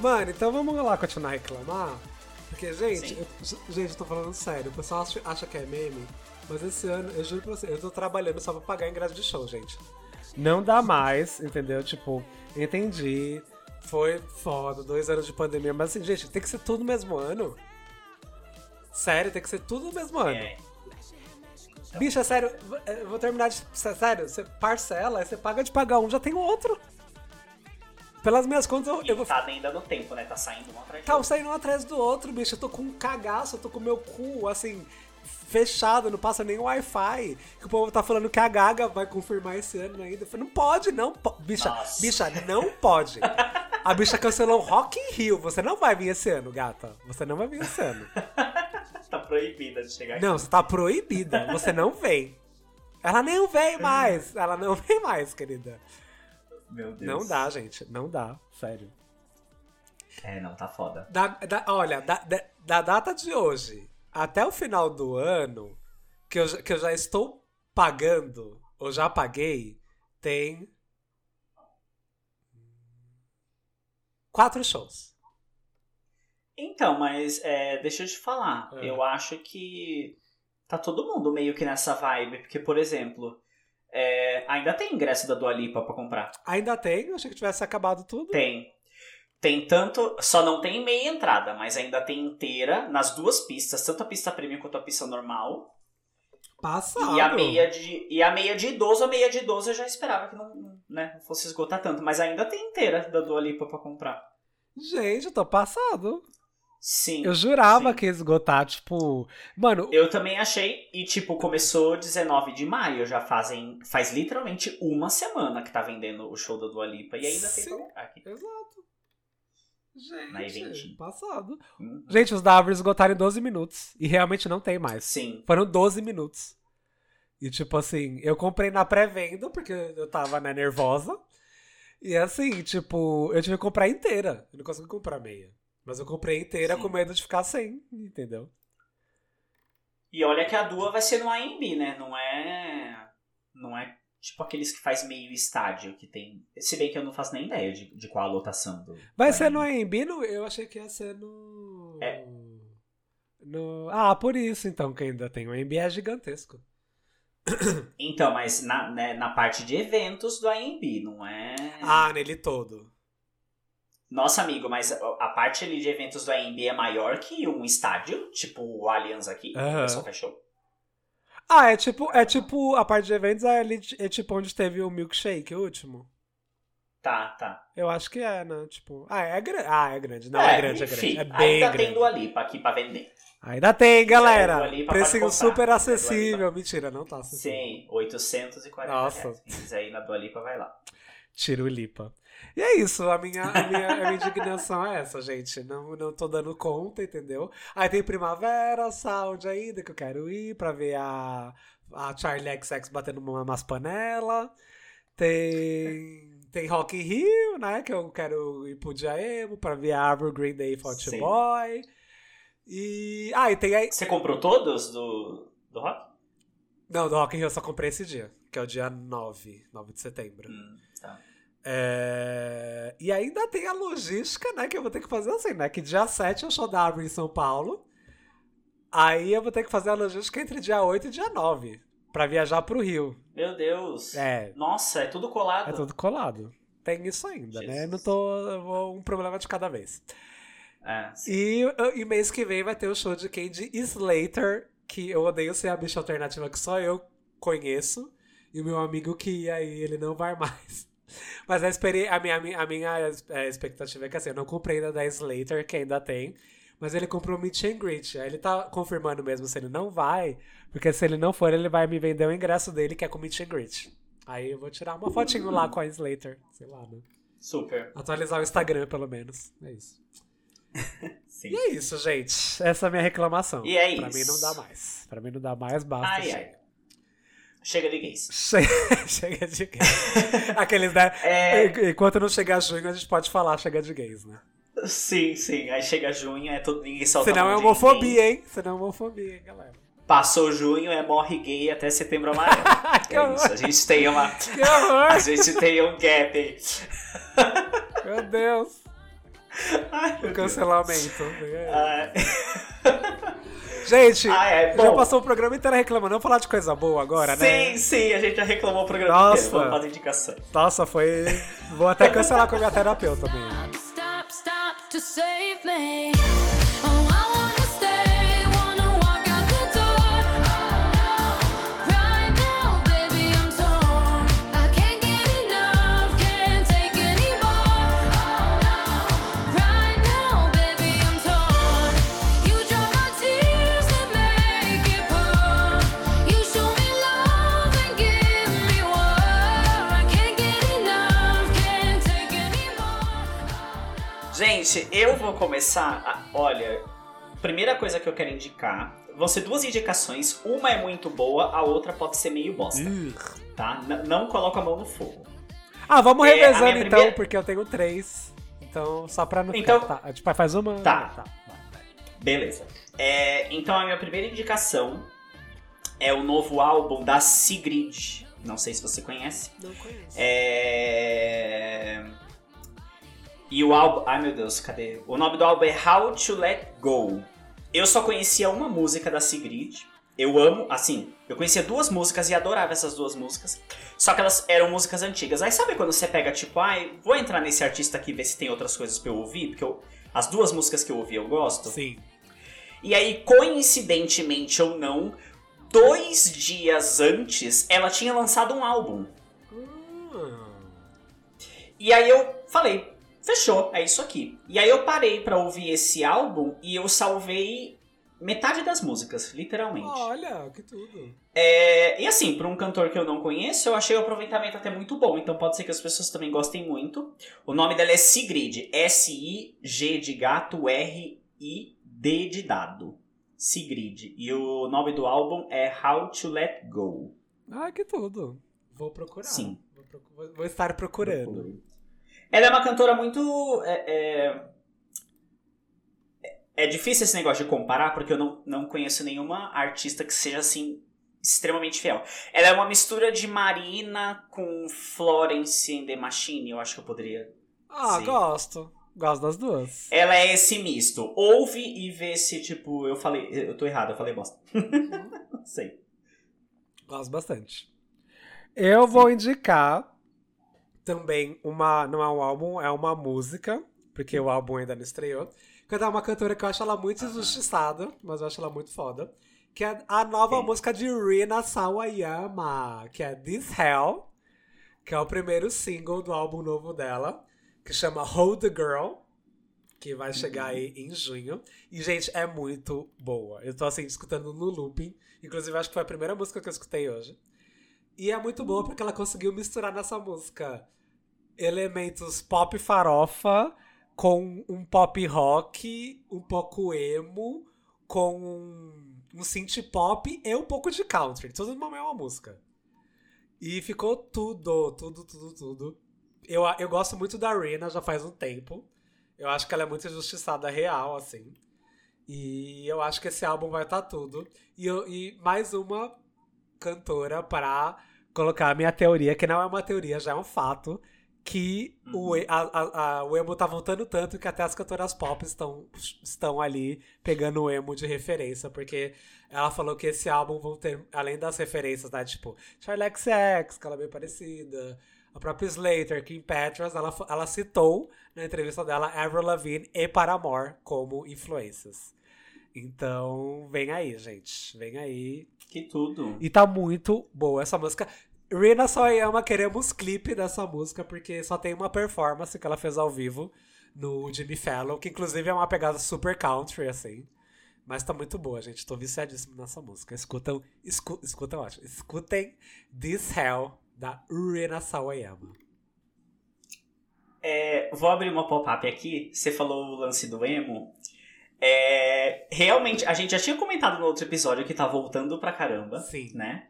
B: Mano, então vamos lá continuar a reclamar. Porque, gente, eu, gente, eu tô falando sério. O pessoal acha, acha que é meme, mas esse ano, eu juro pra você, eu tô trabalhando só pra pagar ingresso de show, gente. Não dá mais, entendeu? Tipo, entendi. Foi foda, dois anos de pandemia, mas assim, gente, tem que ser tudo no mesmo ano. Sério, tem que ser tudo no mesmo ano.
A: É,
B: Bicho, é sério, eu vou terminar de. sé- Sério, você parcela, você paga de pagar um, já tem o outro. Pelas minhas contas, eu,
A: e
B: eu vou
A: tá nem dando tempo, né? Tá saindo um atrás do
B: Tá
A: outro.
B: saindo um atrás do outro, bicho. Eu tô com um cagaço, eu tô com o meu cu, assim, fechado, não passa nem Wi-Fi. Que o povo tá falando que a Gaga vai confirmar esse ano ainda. Eu falei, não pode, não pode. Bicha,
A: Nossa.
B: bicha, não pode. A bicha cancelou Rock in Rio. Você não vai vir esse ano, gata. Você não vai vir esse ano.
A: Proibida de chegar aqui.
B: Não, você tá proibida. Você não vem. Ela nem vem mais. Ela não vem mais, querida.
A: Meu Deus.
B: Não dá, gente. Não dá. Sério.
A: É, não, tá foda.
B: Da, da- olha, da, da, da data de hoje até o final do ano, que eu, já- que eu já estou pagando, ou já paguei, tem quatro shows.
A: Então, mas é, deixa eu te falar.
B: É.
A: Eu acho que tá todo mundo meio que nessa vibe. Porque, por exemplo, é, ainda tem ingresso da Dua Lipa pra comprar.
B: Ainda tem, eu achei que tivesse acabado tudo.
A: Tem. Tem tanto. Só não tem meia entrada, mas ainda tem inteira nas duas pistas, tanto a pista premium quanto a pista normal.
B: Passado.
A: E a meia de. E a meia de idoso, a meia de idoso eu já esperava que não, né, não fosse esgotar tanto. Mas ainda tem inteira da Dua Lipa pra comprar.
B: Gente, eu tô passado.
A: Sim.
B: Eu jurava
A: sim.
B: que ia esgotar, tipo. Mano,
A: Eu também achei, e tipo, começou 19 de maio, já fazem, faz literalmente uma semana que tá vendendo o show da Dua Lipa, e ainda tem
B: Sim.
A: pra comprar aqui.
B: Exato. Gente, passado.
A: Uhum.
B: Gente, os árvore esgotaram em 12 minutos. E realmente não tem mais.
A: Sim,
B: Foram 12 minutos. E tipo assim, eu comprei na pré-venda, porque eu tava né, nervosa. E assim, tipo, eu tive que comprar inteira. Eu não consegui comprar meia. Mas eu comprei inteira
A: Sim.
B: com medo de ficar sem, entendeu?
A: e olha que a Dua vai ser no AMB, né, não é, não é tipo aqueles que faz meio estádio, que tem, se bem que eu não faço nem ideia de, de qual a lotação do
B: Vai
A: do
B: ser no.
A: AMB?
B: No, eu achei que ia ser no.
A: É.
B: no. Ah, por isso então que ainda tem. O AMB é gigantesco.
A: Então, mas na, né, na parte de eventos do AMB, não é...
B: Ah, nele todo.
A: Nossa, amigo, mas a parte ali de eventos do AMB é maior que um estádio, tipo o Allianz aqui, o pessoal fechou.
B: Ah, é tipo, é tipo, a parte de eventos é, é tipo onde teve o milkshake, o último.
A: Tá, tá.
B: Eu acho que é, né? Tipo, ah, é grande. Ah, é grande. Não, é, grande, é
A: enfim,
B: grande. É bem
A: ainda
B: grande.
A: tem Dua Lipa aqui pra vender.
B: Ainda tem, galera.
A: Lipa
B: Precinho super acessível. Mentira, não tá acessível.
A: Sim, 840
B: Nossa.
A: reais. Quem quiser ir na Dua Lipa, vai lá.
B: Tiro Lipa. E é isso, a minha, a minha, a minha indignação é essa, gente. Não, não tô dando conta, entendeu? Aí tem Primavera, Sound ainda, que eu quero ir pra ver a, a Charlie XX batendo uma, umas panelas. Tem, tem Rock in Rio, né? Que eu quero ir pro Diaemo pra ver a Arbor Green Day
A: Sim.
B: Boy. E. Ah, e tem aí.
A: Você comprou todos do, do rock?
B: Não, do Rock in Rio eu só comprei esse dia, que é o dia 9, 9 de setembro.
A: Hum.
B: É, E ainda tem a logística, né? Que eu vou ter que fazer assim, né? Que dia 7 é o show da Árvore em São Paulo. Aí eu vou ter que fazer a logística entre dia 8 e dia 9. Pra viajar pro Rio.
A: Meu Deus.
B: É.
A: Nossa, é tudo colado.
B: É tudo colado. Tem isso ainda, né?
A: Jesus.
B: Não tô. vou um problema de cada vez.
A: É.
B: E, e mês que vem vai ter o show de Candy Slater, que eu odeio ser a bicha alternativa que só eu conheço. E o meu amigo que ia aí, ele não vai mais. Mas a, a minha, a minha, é, expectativa é que assim, eu não comprei ainda da Slater, que ainda tem. Mas ele comprou Meet and Greet. Aí ele tá confirmando mesmo se ele não vai. Porque se ele não for, ele vai me vender o ingresso dele, que é com Meet and Greet. Aí eu vou tirar uma fotinho lá com a Slater. Sei lá, né?
A: Super.
B: Atualizar o Instagram, pelo menos. É isso.
A: Sim.
B: E é isso, gente. Essa é a minha reclamação.
A: E é
B: Pra
A: isso.
B: mim não dá mais. Pra mim não dá mais, basta.
A: Ai, ai. Chega de gays.
B: Chega, chega de gays. Aqueles, né?
A: É.
B: Enquanto não chegar junho, a gente pode falar chega de gays, né?
A: Sim, sim. Aí chega junho, é todo ninguém solta
B: Senão é homofobia, hein? Senão é homofobia, hein, galera?
A: Passou junho, é morre gay até setembro amarelo.
B: Que
A: é
B: horror.
A: isso. A gente tem uma.
B: Que horror!
A: A gente tem um gap aí.
B: Meu Deus!
A: Ai, meu
B: O
A: Deus.
B: cancelamento. Gente,
A: Ah, é,
B: já
A: bom.
B: passou o programa inteiro reclamando. Vamos falar de coisa boa agora, né?
A: Sim, sim, a gente já reclamou o programa
B: Nossa.
A: inteiro. Vamos fazer indicação.
B: Nossa, foi. Vou até cancelar com a minha terapeuta também.
C: Stop, stop to save me.
A: Gente, eu vou começar. a- olha, primeira coisa que eu quero indicar. Vão ser duas indicações. Uma é muito boa, a outra pode ser meio bosta. Tá? N- não coloca a mão no fogo.
B: Ah, vamos
A: É, a
B: revezando então,
A: primeira-
B: porque eu tenho três. Então, só pra não
A: Então-
B: ficar. Tá, tipo, faz uma.
A: Tá. Beleza. É, então a minha primeira indicação é o novo álbum da Sigrid. Não sei se você conhece.
B: Não conheço.
A: É... E o álbum. Ai meu Deus, cadê? O nome do álbum é How to Let Go. Eu só conhecia uma música da Sigrid. Eu amo, assim, eu conhecia duas músicas e adorava essas duas músicas. Só que elas eram músicas antigas. Aí sabe quando você pega, tipo, ai, vou entrar nesse artista aqui e ver se tem outras coisas pra eu ouvir? Porque eu- as duas músicas que eu ouvi eu gosto.
B: Sim.
A: E aí, coincidentemente ou não, dois dias antes, ela tinha lançado um álbum.
B: Hum.
A: E aí eu falei, fechou, é isso aqui. E aí eu parei pra ouvir esse álbum e eu salvei metade das músicas, literalmente.
B: Olha, que tudo.
A: É, e assim, pra um cantor que eu não conheço, eu achei o aproveitamento até muito bom. Então pode ser que as pessoas também gostem muito. O nome dela é Sigrid. S-I-G de gato, R-I-D de dado. Sigrid. E o nome do álbum é How to Let Go.
B: Ah, que tudo. Vou procurar.
A: Sim.
B: Vou, vou- vou estar procurando.
A: Ela é uma cantora muito. É, é- é difícil esse negócio de comparar, porque eu não, não conheço nenhuma artista que seja assim. Extremamente fiel. Ela é uma mistura de Marina com Florence and the Machine, eu acho que eu poderia.
B: Ah,
A: Sim.
B: gosto. Gosto das duas.
A: Ela é esse misto. Ouve e vê se, tipo, eu falei. Eu tô errado, eu falei bosta. não sei.
B: Gosto bastante. Eu vou indicar também uma. Não é um álbum, é uma música, porque o álbum ainda não estreou. Cantar uma cantora que eu acho ela muito injustiçada, mas eu acho ela muito foda. Que é a nova
A: Quem?
B: música de Rina Sawayama, que é This Hell, que é o primeiro single do álbum novo dela, que chama Hold the Girl, que vai chegar aí em junho. E, gente, é muito boa. Eu tô, assim, escutando no looping. Inclusive, acho que foi a primeira música que eu escutei hoje. E é muito boa porque ela conseguiu misturar nessa música elementos pop farofa com um pop rock, um pouco emo, com um, um synth pop e um pouco de country. Tudo numa mesma música. E ficou tudo, tudo, tudo, tudo. Eu, eu gosto muito da Rina já faz um tempo. Eu acho que ela é muito injustiçada real, assim. E eu acho que esse álbum vai estar tudo. E, eu- e mais uma cantora para colocar a minha teoria, que não é uma teoria, já é um fato, que o, e- a, a- a- o emo tá voltando tanto que até as cantoras pop estão, estão ali pegando o emo de referência, porque ela falou que esse álbum vão ter, além das referências, né, tipo, Charlie XX, que ela é bem parecida, a própria Slater, Kim Petras, ela, ela citou na entrevista dela Avril Lavigne e Paramore como influências. Então, vem aí, gente. Vem aí.
A: Que tudo.
B: E tá muito boa essa música. Rina Sawayama, queremos clipe dessa música, porque só tem uma performance que ela fez ao vivo no Jimmy Fallon, que inclusive é uma pegada super country, assim. Mas tá muito boa, gente. Tô viciadíssimo nessa música. Escutam, escu, escutam, acho. Escutem This Hell, da Rina Sawayama.
A: É, vou abrir uma pop-up aqui. Você falou o lance do emo. É, realmente, a gente já tinha comentado no outro episódio que tá voltando pra caramba.
B: Sim.
A: Né?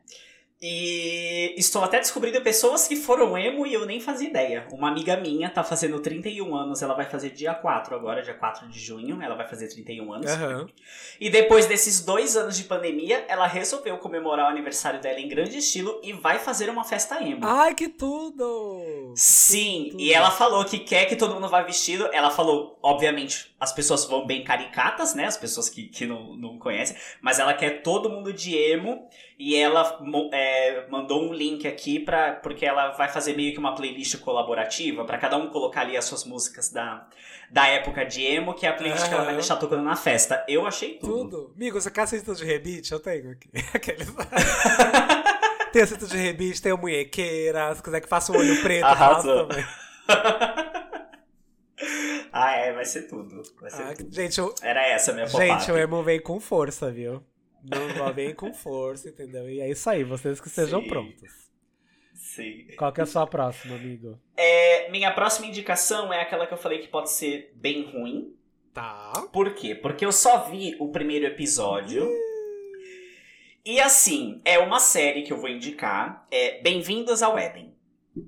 A: E estou até descobrindo pessoas que foram emo e eu nem fazia ideia. Uma amiga minha tá fazendo 31 anos, ela vai fazer dia 4 agora, dia 4 de junho, ela vai fazer 31 anos.
B: Aham.
A: E depois desses dois anos de pandemia, ela resolveu comemorar o aniversário dela em grande estilo e vai fazer uma festa emo.
B: Ai, que tudo!
A: Sim,
B: Tudo.
A: e ela falou que quer que todo mundo vá vestido. Ela falou, obviamente, as pessoas vão bem caricatas, né? As pessoas que, que não, não conhecem. Mas ela quer todo mundo de emo. E ela é, mandou um link aqui pra, porque ela vai fazer meio que uma playlist colaborativa pra cada um colocar ali as suas músicas da, da época de emo, que é a playlist que ela vai deixar tocando na festa. Eu achei tudo.
B: Tudo. Amigo, você quer cinto de rebite? Eu tenho aqui. Aqueles... tem o cinto de rebite, tem o munhequeira. Se quiser que faça um olho preto,
A: Arrasou.
B: também.
A: ah, é, vai ser tudo. Vai ser
B: Ah,
A: tudo.
B: gente, o,
A: Era essa a minha pop-up.
B: gente, o emo vem com força, viu? Não vem com força, entendeu? E é isso aí, vocês que estejam
A: Sim.
B: prontos.
A: Sim.
B: Qual que é a sua próxima, amigo?
A: É, minha próxima indicação é aquela que eu falei que pode ser bem ruim.
B: Tá.
A: Por quê? Porque eu só vi o primeiro episódio. E assim, é uma série que eu vou indicar. É Bem-vindos ao Éden.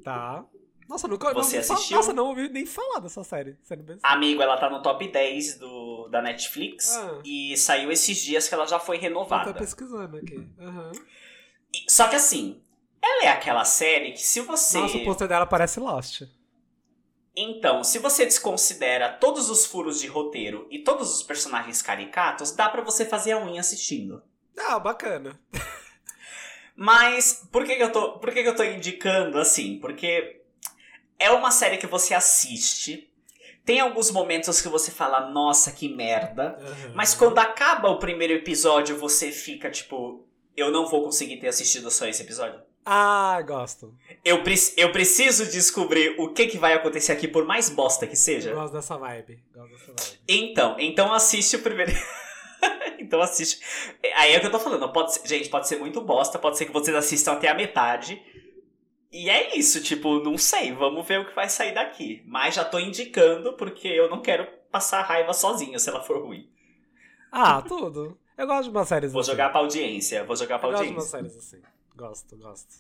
B: Tá. Nossa, nunca
A: Você
B: não,
A: assistiu?
B: Nossa, não ouvi nem falar dessa série.
A: Amigo, ela tá no top 10 do, da Netflix.
B: Ah.
A: E saiu esses dias que ela já foi
B: Eu
A: renovada.
B: tô pesquisando aqui. Aham.
A: E- só que assim, ela é aquela série que se você.
B: Nossa, o pôster dela parece Lost.
A: Então, se você desconsidera todos os furos de roteiro e todos os personagens caricatos, dá pra você fazer a unha assistindo.
B: Ah, bacana.
A: Mas por que, que eu tô, por que, que eu tô indicando assim? Porque é uma série que você assiste, tem alguns momentos que você fala, nossa, que merda.
B: Aham.
A: Mas quando acaba o primeiro episódio, você fica tipo, eu não vou conseguir ter assistido só esse episódio.
B: Ah, gosto.
A: Eu, pre- eu preciso descobrir o que, que vai acontecer aqui, por mais bosta que seja.
B: Gosto dessa vibe. Gosto dessa vibe.
A: Então, então assiste o primeiro. então assiste. Aí é o que eu tô falando. Pode ser- gente, pode ser muito bosta, pode ser que vocês assistam até a metade. E é isso, tipo, não sei, vamos ver o que vai sair daqui. Mas já tô indicando porque eu não quero passar raiva sozinho se ela for ruim.
B: Ah, tudo. Eu gosto de umas séries
A: Vou
B: assim.
A: jogar pra audiência, vou jogar pra
B: Eu gosto de umas
A: audiência.
B: séries assim. Gosto, gosto.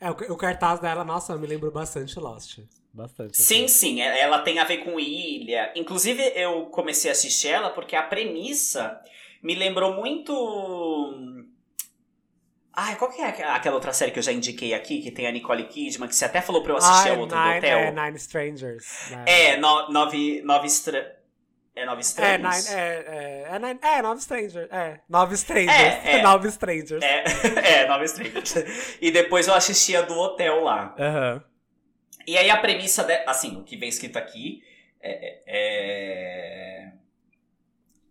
B: É, o, o cartaz dela, nossa, me lembro bastante Lost. Bastante.
A: Sim,
B: assim.
A: sim, é- ela tem a ver com ilha. Inclusive, eu comecei a assistir ela porque a premissa me lembrou muito. Ai, qual que é aqu- aquela outra série que eu já indiquei aqui, que tem a Nicole Kidman, que você até falou pra eu assistir
B: Ah,
A: a outra do
B: Nine,
A: hotel?
B: é, Nine Strangers. né?
A: É, no- nove, nove estra... É nove
B: É,
A: estranhos?
B: nine, é, é, é, nine, é, Nove Strangers. É, Nove Strangers.
A: É, é.
B: Nove Strangers.
A: É, é, nove estranhos. E depois eu assisti a do hotel lá.
B: Aham.
A: E aí a premissa, de... assim, o que vem escrito aqui é... é- é-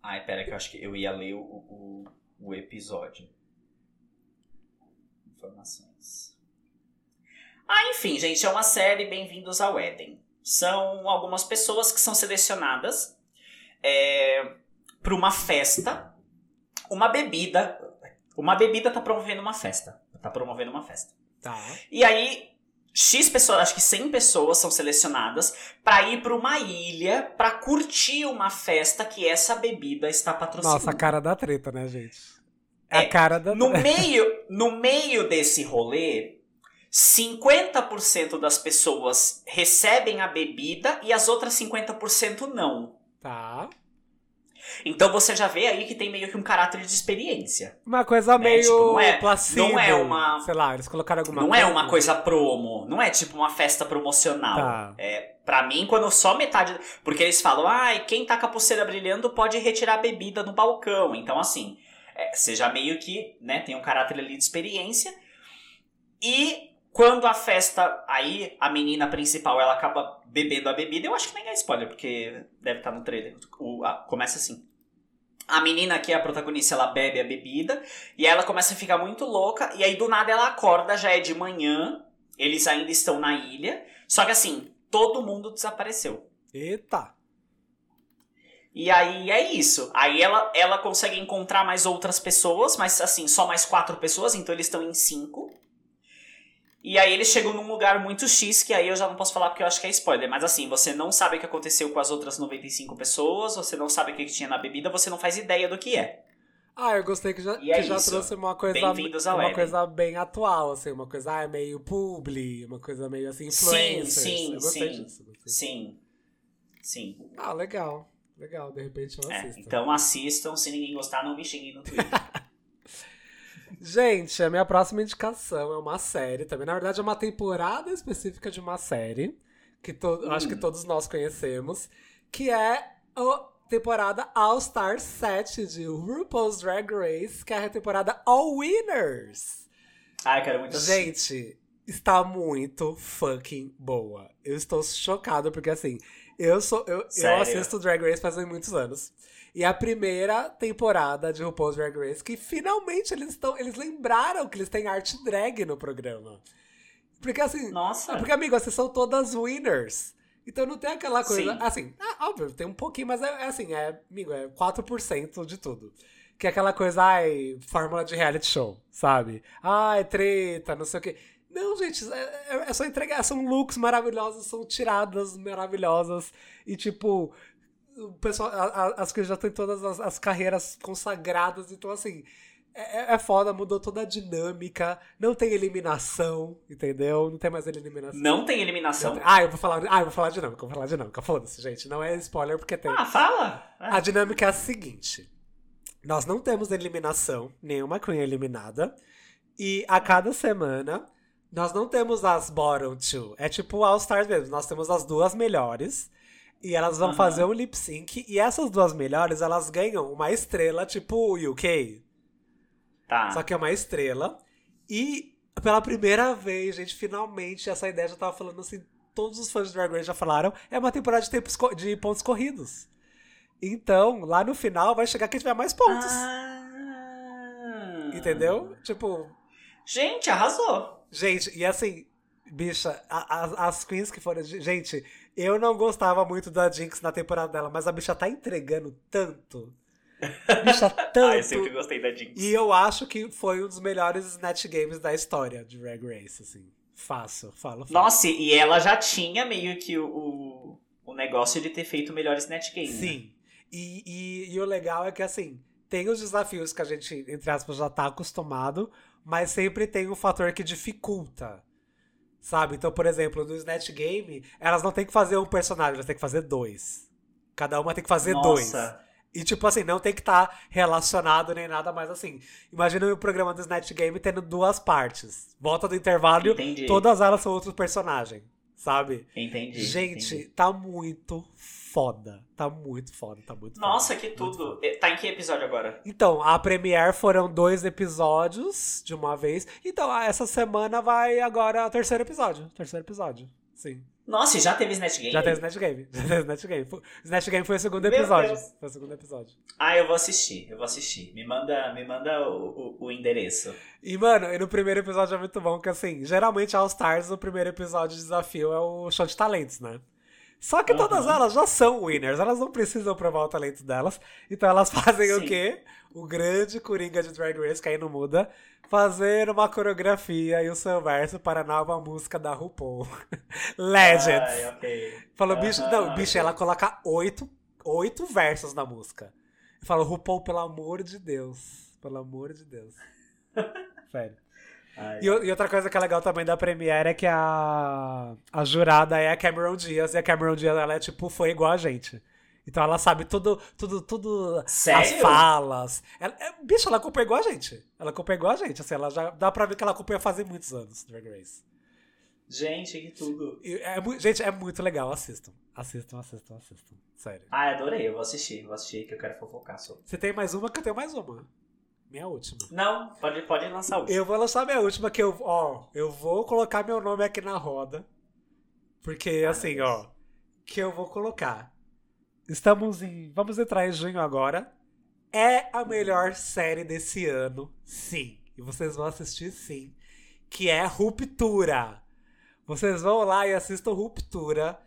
A: Ai, pera que eu acho que eu ia ler o, o, o episódio. Informações. Ah, enfim, gente, é uma série Bem-vindos ao Éden. São algumas pessoas que são selecionadas é, para uma festa, uma bebida. Uma bebida tá promovendo uma festa. Tá promovendo uma festa.
B: Tá.
A: E aí, X pessoas, acho que 100 pessoas são selecionadas pra ir pra uma ilha pra curtir uma festa que essa bebida está patrocinando.
B: Nossa, cara da treta, né, gente? É,
A: É,
B: a cara da
A: No meio, no meio desse rolê, 50% das pessoas recebem a bebida e as outras 50% não.
B: Tá.
A: Então você já vê aí que tem meio que um caráter de experiência.
B: Uma coisa meio
A: tipo, não é-
B: placebo.
A: não é uma-
B: Sei lá, eles colocaram alguma
A: não é uma coisa promo, não é tipo uma festa promocional.
B: Tá.
A: É, pra mim, quando só metade. Porque eles falam, ai, quem tá com a pulseira brilhando pode retirar a bebida no balcão. Então, assim, é, já meio que né, tem um caráter ali de experiência. E quando a festa. Aí a menina principal ela acaba bebendo a bebida. Eu acho que nem é spoiler, porque deve estar no trailer. O- a- começa assim. A menina que é a protagonista, ela bebe a bebida. E ela começa a ficar muito louca. E aí do nada ela acorda, já é de manhã. Eles ainda estão na ilha. Só que assim, todo mundo desapareceu.
B: Eita.
A: E aí é isso. Aí ela, ela consegue encontrar mais outras pessoas, mas assim, só mais quatro pessoas, então eles estão em cinco. E aí eles chegam num lugar muito X, que aí eu já não posso falar porque eu acho que é spoiler. Mas assim, você não sabe o que aconteceu com as outras 95 pessoas, você não sabe o que tinha na bebida, você não faz ideia do que é.
B: Ah, eu gostei que já,
A: é
B: que já trouxe uma coisa, uma coisa bem atual, assim, uma coisa ah, meio publi, uma coisa meio assim, influencers.
A: sim,
B: eu gostei
A: sim,
B: disso. Gostei.
A: Sim. Sim.
B: Ah, legal. Legal, de repente eu
A: É,
B: assisto.
A: então assistam, se ninguém gostar, não me xinguem no Twitter.
B: Gente, a minha próxima indicação é uma série também. Na verdade, é uma temporada específica de uma série que to- eu acho que
A: Hum.
B: todos nós conhecemos, que é a temporada All Star 7 de RuPaul's Drag Race, que é a temporada All Winners.
A: Ai, quero muito.
B: Gente, está muito fucking boa. Eu estou chocado porque assim, eu sou eu, eu assisto Drag Race faz muitos anos. E a primeira temporada de RuPaul's Drag Race que finalmente eles estão eles lembraram que eles têm arte drag no programa. Porque assim,
A: Nossa.
B: ah, porque amigo, assim são todas winners. Então não tem aquela coisa,
A: Sim.
B: assim, ah, óbvio, tem um pouquinho, mas é, é assim, é, amigo, é 4% de tudo. Que é aquela coisa, ai, fórmula de reality show, sabe? Ai, treta, não sei o quê. Não, gente, é, é- é só entregar. São looks maravilhosos, são tiradas maravilhosas. E, tipo, o pessoal, a- a- as que já têm todas as, as carreiras consagradas. Então, assim, é, é- é foda, mudou toda a dinâmica. Não tem eliminação, entendeu? Não tem mais eliminação.
A: Não tem eliminação?
B: Ah, eu vou falar, ah, eu vou falar dinâmica, eu vou falar dinâmica. Foda-se, gente. Não é spoiler porque tem.
A: Ah, fala!
B: A dinâmica é a seguinte: nós não temos eliminação, nenhuma Queen é eliminada. E a cada semana Nós não temos as bottom two. É tipo All Stars mesmo. Nós temos as duas melhores. E elas vão
A: Aham.
B: fazer um lip sync. E essas duas melhores, elas ganham uma estrela, tipo o UK.
A: Tá.
B: Só que é uma estrela. E pela primeira vez, gente, finalmente, essa ideia já tava falando assim. Todos os fãs de Drag Race já falaram. É uma temporada de, tempos, de pontos corridos. Então, lá no final, vai chegar quem tiver mais pontos.
A: Ah.
B: Entendeu? Tipo,
A: Gente, arrasou.
B: Gente, e assim, bicha, a- a- as queens que foram. Gente, eu não gostava muito da Jinx na temporada dela, mas a bicha tá entregando tanto. Bicha, tanto.
A: Ah, eu sempre gostei da Jinx.
B: E eu acho que foi um dos melhores Snatch Games da história de Drag Race, assim. Fácil, falo. falo.
A: Nossa, e ela já tinha meio que o, o, negócio de ter feito o melhor Snatch Game. né?
B: E, e, e o legal é que, assim, tem os desafios que a gente, entre aspas, já tá acostumado, mas sempre tem um fator que dificulta. Sabe? Então, por exemplo, no Snatch Game, elas não têm que fazer um personagem, elas têm que fazer dois. Cada uma tem que fazer dois.
A: Nossa.
B: E, tipo assim, não tem que estar relacionado nem nada, mas assim, imagina o programa do Snatch Game tendo duas partes. Volta do intervalo,
A: Entendi.
B: todas elas são outro personagem, sabe?
A: Entendi.
B: Gente,
A: entendi.
B: tá muito foda. Tá muito foda, tá muito
A: Nossa,
B: foda.
A: que
B: Muito
A: tudo. Tá em que episódio agora?
B: Então, a Premiere foram dois episódios de uma vez. Então, ah, essa semana vai agora o terceiro episódio. Terceiro episódio. Sim.
A: Nossa, já teve Snatch Game?
B: Já tem Snatch Game. Já tem Snatch Game. Foi- Snatch Game foi o segundo
A: Meu
B: episódio.
A: Deus.
B: Foi o segundo episódio.
A: Ah, eu vou assistir, eu vou assistir. Me manda, me manda o, o, o endereço.
B: E, mano, e no primeiro episódio é muito bom, que assim, geralmente All Stars, o primeiro episódio de desafio é o show de talentos, né? Só que todas
A: Aham.
B: elas já são winners, elas não precisam provar o talento delas. Então elas fazem o
A: Sim.
B: quê? O grande coringa de Drag Race, que aí não muda, fazer uma coreografia e o seu verso para a nova música da RuPaul. Legends.
A: Ai, ok.
B: Falou, bicho,
A: Aham,
B: não, bicho, ela coloca oito, oito versos na música. Eu falo, RuPaul, pelo amor de Deus. Pelo amor de Deus. Sério.
A: Ai,
B: E, e outra coisa que é legal também da Premiere é que a, a jurada é a Cameron Diaz, e a Cameron Diaz, ela é tipo, foi igual a gente. Então ela sabe tudo, tudo, tudo, as
A: Sério?
B: falas. Ela, é, bicho, ela acompanha igual a gente. Ela acompanha igual a gente, assim, ela já, dá pra ver que ela acompanha fazem muitos anos, Drag Race.
A: Gente, que tudo.
B: É, mu- gente, é muito legal, assistam. Assistam, assistam, assistam. Sério.
A: Ah, adorei, eu vou assistir, vou assistir que eu quero fofocar sobre.
B: Você tem mais uma que eu tenho mais uma. Minha última.
A: Não, pode, pode lançar o
B: Eu vou lançar minha última, que eu, ó, eu vou colocar meu nome aqui na roda. Porque,
A: Ah,
B: assim, ó, que eu vou colocar. Estamos em. Vamos entrar em junho agora. É a melhor série desse ano, sim. E vocês vão assistir sim. Que é Ruptura. Vocês vão lá e assistam Ruptura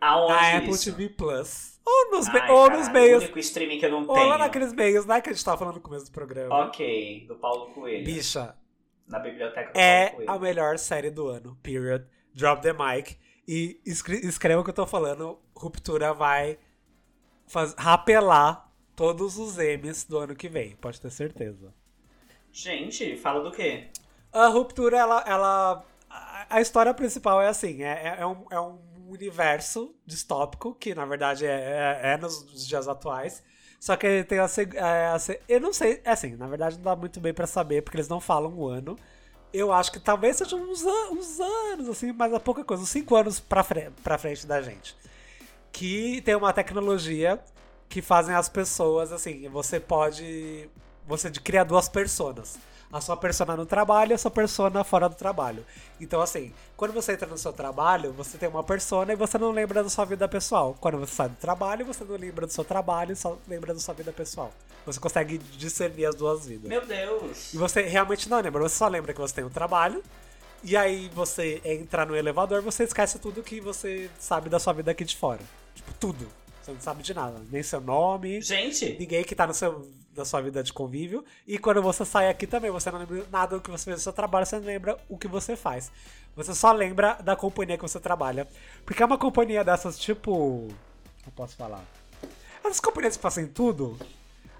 A: Aonde
B: na Apple
A: isso?
B: TV Plus. Ou nos,
A: Ai,
B: ou
A: caralho,
B: nos meios.
A: O único streaming que eu não
B: Ou
A: tenho.
B: lá naqueles meios, né? Que a gente tava falando no começo do programa.
A: Ok, do Paulo Coelho.
B: Bicha,
A: Na biblioteca do
B: é
A: Paulo Coelho.
B: a melhor série do ano, period. Drop the mic. E escre escreva o que eu tô falando. Ruptura vai faz, rapelar todos os M's do ano que vem, pode ter certeza.
A: Gente, fala do quê?
B: A Ruptura, ela. ela a, a história principal é assim: é, é, é um, é um universo distópico, que na verdade é, é, é nos, dias atuais. Só que ele tem a, é, a se- Eu não sei, é assim, na verdade não dá muito bem pra saber, porque eles não falam o ano. Eu acho que talvez sejam uns, uns anos, assim, mas é pouca coisa, uns 5 anos pra, fre pra frente da gente. Que tem uma tecnologia que fazem as pessoas, assim, você pode. Você de- cria duas personas. A sua persona no trabalho e a sua persona fora do trabalho. Então, assim, quando você entra no seu trabalho, você tem uma persona e você não lembra da sua vida pessoal. Quando você sai do trabalho, você não lembra do seu trabalho e só lembra da sua vida pessoal. Você consegue discernir as duas vidas.
A: Meu Deus.
B: E você realmente não lembra, você só lembra que você tem um trabalho. E aí você entra no elevador, você esquece tudo que você sabe da sua vida aqui de fora. Tipo, tudo. Você não sabe de nada. Nem seu nome,
A: Gente,
B: ninguém que tá no seu, na sua vida de convívio. E quando você sai aqui também, você não lembra nada do que você fez no seu trabalho, você não lembra o que você faz. Você só lembra da companhia que você trabalha. Porque é uma companhia dessas, tipo. Não posso falar. Essas companhias que fazem tudo.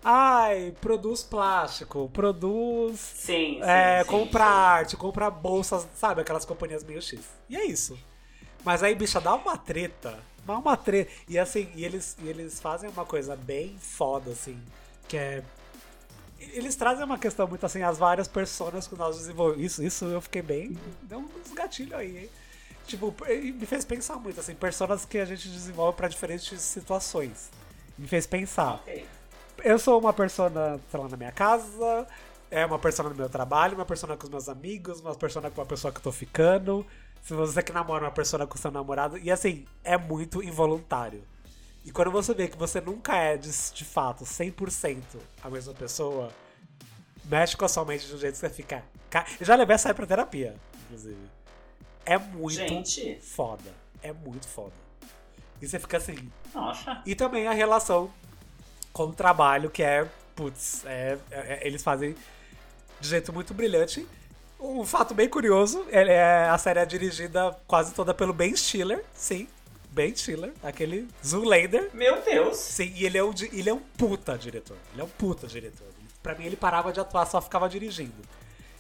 B: Ai, produz plástico, produz.
A: sim, sim,
B: É,
A: sim,
B: compra arte, compra bolsas, sabe? Aquelas companhias meio X. E é isso. Mas aí, bicha, dá uma treta. Dá uma treta. E assim, e eles, e eles fazem uma coisa bem foda, assim. Que é. eles trazem uma questão muito assim, as várias personas que nós desenvolvemos. Isso, isso eu fiquei bem. Deu uns gatilhos aí, hein? Tipo, me fez pensar muito, assim, personas que a gente desenvolve pra diferentes situações. Me fez pensar. Eu sou uma persona, sei lá, na minha casa, é uma persona no meu trabalho, uma persona com os meus amigos, uma persona com a pessoa que eu tô ficando. Se você que namora uma persona com seu namorado. E assim, é muito involuntário. E quando você vê que você nunca é de, de fato 100% a mesma pessoa, mexe com a sua mente de um jeito que você fica. ca- Eu já levei essa aí pra terapia, inclusive. É muito
A: Gente.
B: foda. É muito foda. E você fica assim,
A: Nossa.
B: e também a relação com o trabalho, que é, putz, é- é- eles fazem de jeito muito brilhante. Um fato bem curioso, ele é, a série é dirigida quase toda pelo Ben Stiller, sim, Ben Stiller, aquele Zoolander.
A: Meu Deus.
B: Sim, e ele é, um, ele é um puta diretor. Ele é um puta diretor. Pra mim, ele parava de atuar, só ficava dirigindo.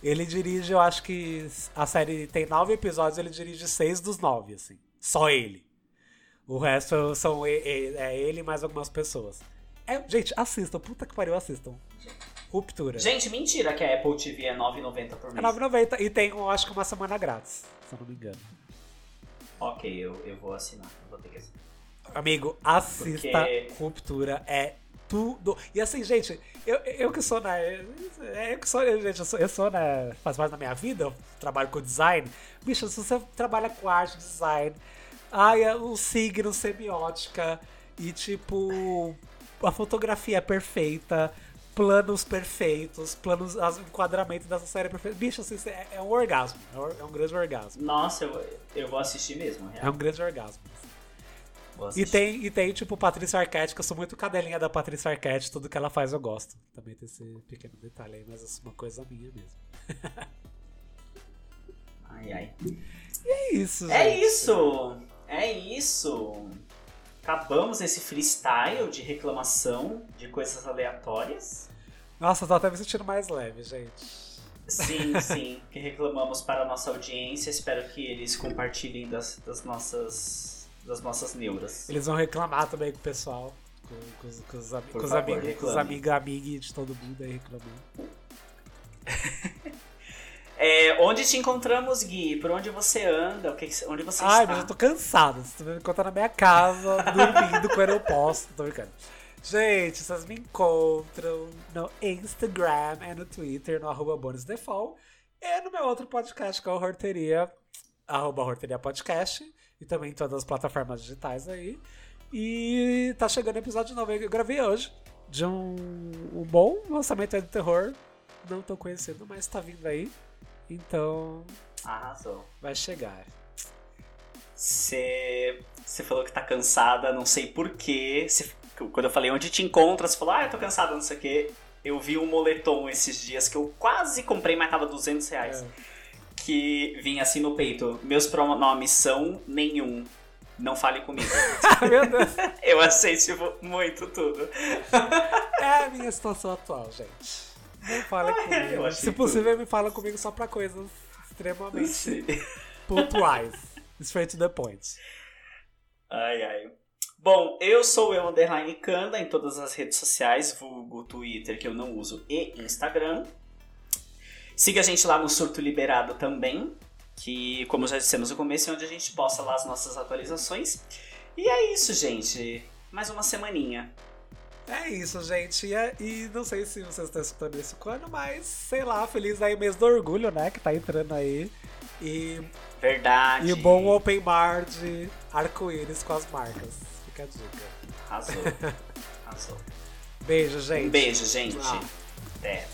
B: Ele dirige, eu acho que a série tem nove episódios, ele dirige seis dos nove, assim. Só ele. O resto são é ele e mais algumas pessoas. É, gente, assistam. Puta que pariu, assistam. Ruptura.
A: Gente, mentira que a Apple TV é 9,90 por
B: É
A: mês.
B: 9,90 e tem, eu acho que uma semana grátis, se eu não me engano.
A: Ok, eu, eu vou assinar. Eu vou ter que assinar.
B: Amigo, assista
A: Porque-
B: Ruptura, é tudo. E assim, gente, eu, eu que sou, né? Eu que sou, gente, eu sou, eu sou, né? Faz parte da minha vida, eu trabalho com design. Bicho, se você trabalha com arte, design, ai, é o signo, semiótica, e tipo, a fotografia é perfeita. Planos perfeitos, planos, as- enquadramento dessa série é perfeito. Bicho, assim, é, é um orgasmo. É um, é um grande orgasmo.
A: Nossa, eu, eu vou assistir mesmo.
B: É
A: Real.
B: um grande orgasmo. E tem, e tem, tipo, Patrícia Arquette, que eu sou muito cadelinha da Patrícia Arquette, tudo que ela faz eu gosto. Também tem esse pequeno detalhe aí, mas é uma coisa minha mesmo.
A: Ai, ai.
B: É isso,
A: É
B: gente.
A: isso! É isso! Acabamos esse freestyle de reclamação de coisas aleatórias.
B: Nossa, eu tô até me sentindo mais leve, gente.
A: Sim, sim, que reclamamos para a nossa audiência. Espero que eles compartilhem das, das nossas das nossas neuras.
B: Eles vão reclamar também com o pessoal, com, com os, com os, com os
A: favor,
B: amigos, com os amigos, amigos de todo mundo aí reclamando.
A: É, onde te encontramos, Gui? Por onde você anda? Que, onde você
B: Ai,
A: está?
B: mas eu tô cansado. Você vai me encontrar na minha casa, dormindo quando eu posso. Tô brincando. Gente, vocês me encontram no Instagram e no Twitter, no arroba bonusdefault. E no meu outro podcast, que é o Horteria, arroba Horteria Podcast. E também em todas as plataformas digitais aí. E tá chegando o episódio novo aí que eu gravei hoje. De um, um bom lançamento aí do terror. Não tô conhecendo, mas tá vindo aí. Então,
A: Arrasou.
B: vai chegar.
A: Você você falou que tá cansada, não sei porquê. Quando eu falei onde te encontra, você falou, ah, eu tô cansada, não sei o quê. Eu vi um moletom esses dias que eu quase comprei, mas tava 200 reais.
B: É.
A: Que vinha assim no peito. Meus pronomes são nenhum. Não fale comigo.
B: Meu Deus.
A: eu achei, tipo, muito tudo.
B: É a minha situação atual, gente. Não fala comigo. Se possível, me fala comigo só pra coisas extremamente pontuais. Straight to the point.
A: Ai, ai. Bom, eu sou eu, underline Kanda, em todas as redes sociais, vulgo Twitter, que eu não uso, e Instagram. Siga a gente lá no Surto Liberado também, que, como já dissemos no começo, é onde a gente posta lá as nossas atualizações. E é isso, gente. Mais uma semaninha.
B: É isso, gente. E, é- e não sei se vocês estão escutando isso quando, mas sei lá, feliz aí mês do orgulho, né? Que tá entrando aí. E,
A: Verdade.
B: e bom open bar de arco-íris com as marcas. Fica a dica.
A: Arrasou. Arrasou.
B: Beijo, gente.
A: Um beijo, gente.
B: Ah.
A: Até.